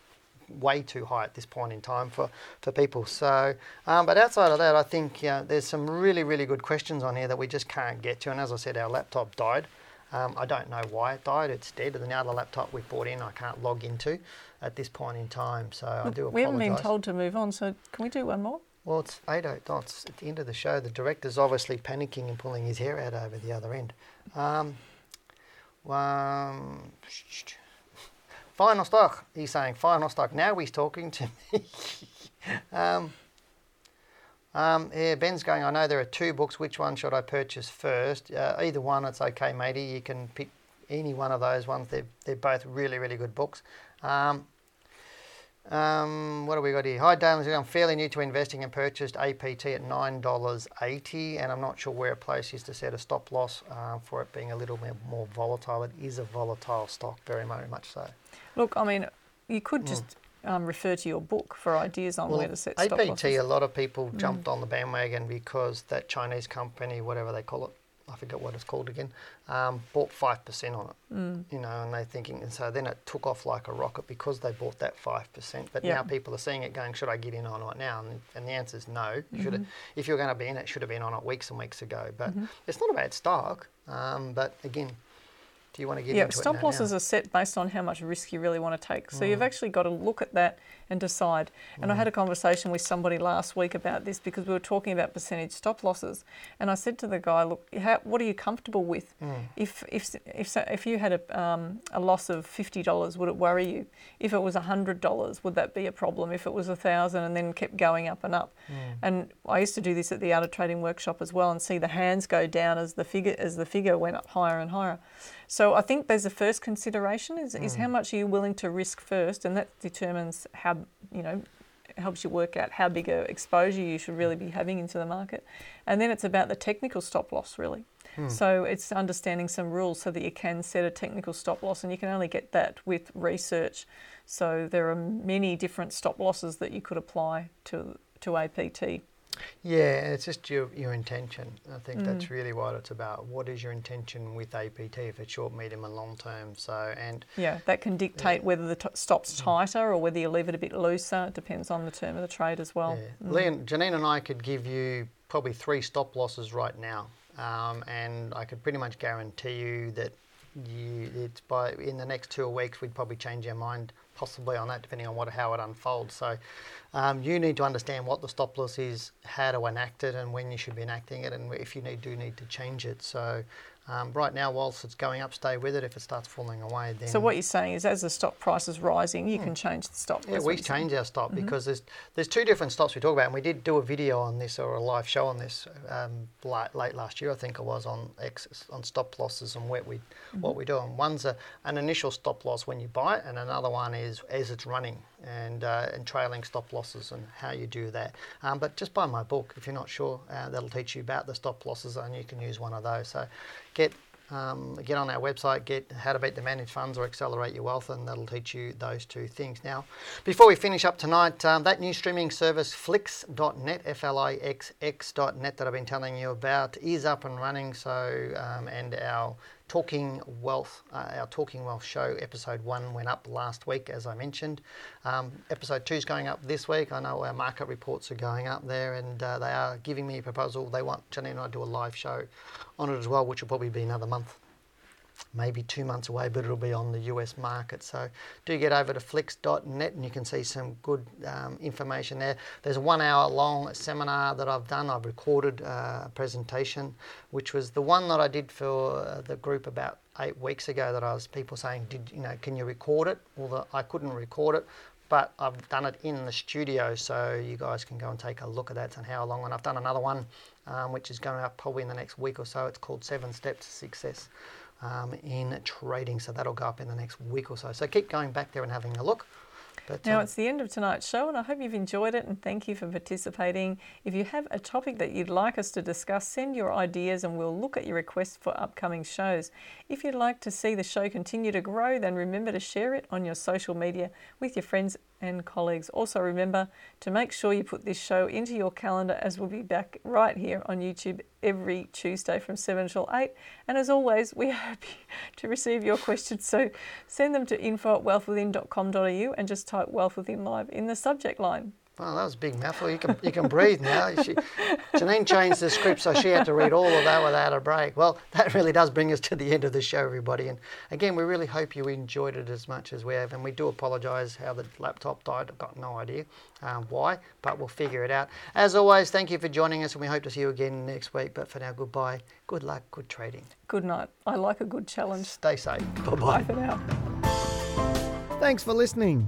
way too high at this point in time for, for people. So, um, but outside of that, I think yeah, there's some really really good questions on here that we just can't get to. And as I said, our laptop died. Um, I don't know why it died. It's dead. And the other laptop we bought in, I can't log into at this point in time. So I do apologise. We haven't been told to move on, so can we do one more? Well, it's eight oh dots at the end of the show. The director's obviously panicking and pulling his hair out over the other end. Um, um, final stock. He's saying final stock. Now he's talking to me. [laughs] um, um, yeah, Ben's going. I know there are two books. Which one should I purchase first? Uh, either one, it's okay, matey. You can pick any one of those ones. They're they're both really really good books. Um, Um, what have we got here? Hi, Dale. I'm fairly new to investing and purchased APT at $9.80, and I'm not sure where a place is to set a stop loss uh, for it being a little bit more volatile. It is a volatile stock, very, very much so. Look, I mean, you could just um, refer to your book for ideas on where to set stop APT, a lot of people jumped on the bandwagon because that Chinese company, whatever they call it, I forget what it's called again, um, bought 5% on it. You know, and they're thinking, and so then it took off like a rocket because they bought that 5%. But Yeah. now people are seeing it going, should I get in on it now? And, and the answer is no. You should If you're going to be in it, should have been on it weeks and weeks ago. But it's not a bad stock. Um, but again, do you want to get yeah, into stop it now? losses are set based on how much risk you really want to take. So you've actually got to look at that and decide. And I had a conversation with somebody last week about this because we were talking about percentage stop losses, and I said to the guy, "Look, how, what are you comfortable with? Mm. If if if so, if you had a um, a loss of fifty dollars, would it worry you? If it was hundred dollars, would that be a problem? If it was a thousand and then kept going up and up? Mm. And I used to do this at the Art of Trading workshop as well, and see the hands go down as the figure as the figure went up higher and higher. So I think there's a first consideration is, is how mm. much are you willing to risk first, and that determines how you know helps you work out how big a exposure you should really be having into the market, and then it's about the technical stop loss really. Hmm. So it's understanding some rules so that you can set a technical stop loss, and you can only get that with research. So there are many different stop losses that you could apply to to APT. Yeah, it's just your, your intention. I think Mm. that's really what it's about. What is your intention with APT if it's short, medium, and long term? So, and Yeah, that can dictate whether the t- stop's tighter or whether you leave it a bit looser. It depends on the term of the trade as well. yeah. Leon, Janine and I could give you probably three stop losses right now, um, and I could pretty much guarantee you that you, it's by in the next two weeks we'd probably change our mind possibly on that depending on what how it unfolds. So, um, you need to understand what the stop loss is, how to enact it, and when you should be enacting it, and if you need do need to change it. So. Um, right now, whilst it's going up, stay with it. If it starts falling away, then So what you're saying is, as the stock price is rising, you can change the stop. Yeah, we change our stop because there's there's two different stops we talk about, and we did do a video on this or a live show on this um, late, late last year, I think it was on X, on stop losses and what we what we do. And one's a, an initial stop loss when you buy it, and another one is as it's running and uh, and trailing stop losses and how you do that. Um, but just buy my book if you're not sure. Uh, that'll teach you about the stop losses, and you can use one of those. So get um, get on our website, get how to beat the managed funds or accelerate your wealth, and that'll teach you those two things. Now, before we finish up tonight, um, that new streaming service, flixx.net, F L I X X.net, that I've been telling you about, is up and running. So, um, and our Talking Wealth, uh, our Talking Wealth show, episode one went up last week, as I mentioned. Um, episode two is going up this week. I know our market reports are going up there, and uh, they are giving me a proposal. They want Janine and I to do a live show on it as well, which will probably be another month maybe two months away, but it'll be on the US market. So do get over to flixx.net and you can see some good um, information there. There's a one hour long seminar that I've done. I've recorded uh, a presentation, which was the one that I did for uh, the group about eight weeks ago that I was people saying, did you know, can you record it? Well, I couldn't record it. But I've done it in the studio, so you guys can go and take a look at that and how long. And I've done another one, um, which is going up probably in the next week or so. It's called Seven Steps to Success um, in trading. So that'll go up in the next week or so. So keep going back there and having a look. But Now um, it's the end of tonight's show, and I hope you've enjoyed it and thank you for participating. If you have a topic that you'd like us to discuss, send your ideas and we'll look at your requests for upcoming shows. If you'd like to see the show continue to grow, then remember to share it on your social media with your friends and colleagues. Also, remember to make sure you put this show into your calendar as we'll be back right here on YouTube every Tuesday from 7 till 8. And as always, we [laughs] are happy to receive your questions. So send them to info at wealthwithin.com.au and just type Wealth Within Live in the subject line. Well, that was a big mouthful. You can you can breathe now. She, Janine changed the script, so she had to read all of that without a break. Well, that really does bring us to the end of the show, everybody. And again, we really hope you enjoyed it as much as we have. And we do apologise how the laptop died. I've got no idea um, why, but we'll figure it out. As always, thank you for joining us, and we hope to see you again next week. But for now, goodbye. Good luck. Good trading. Good night. I like a good challenge. Stay safe. Bye Bye bye. for now. Thanks for listening.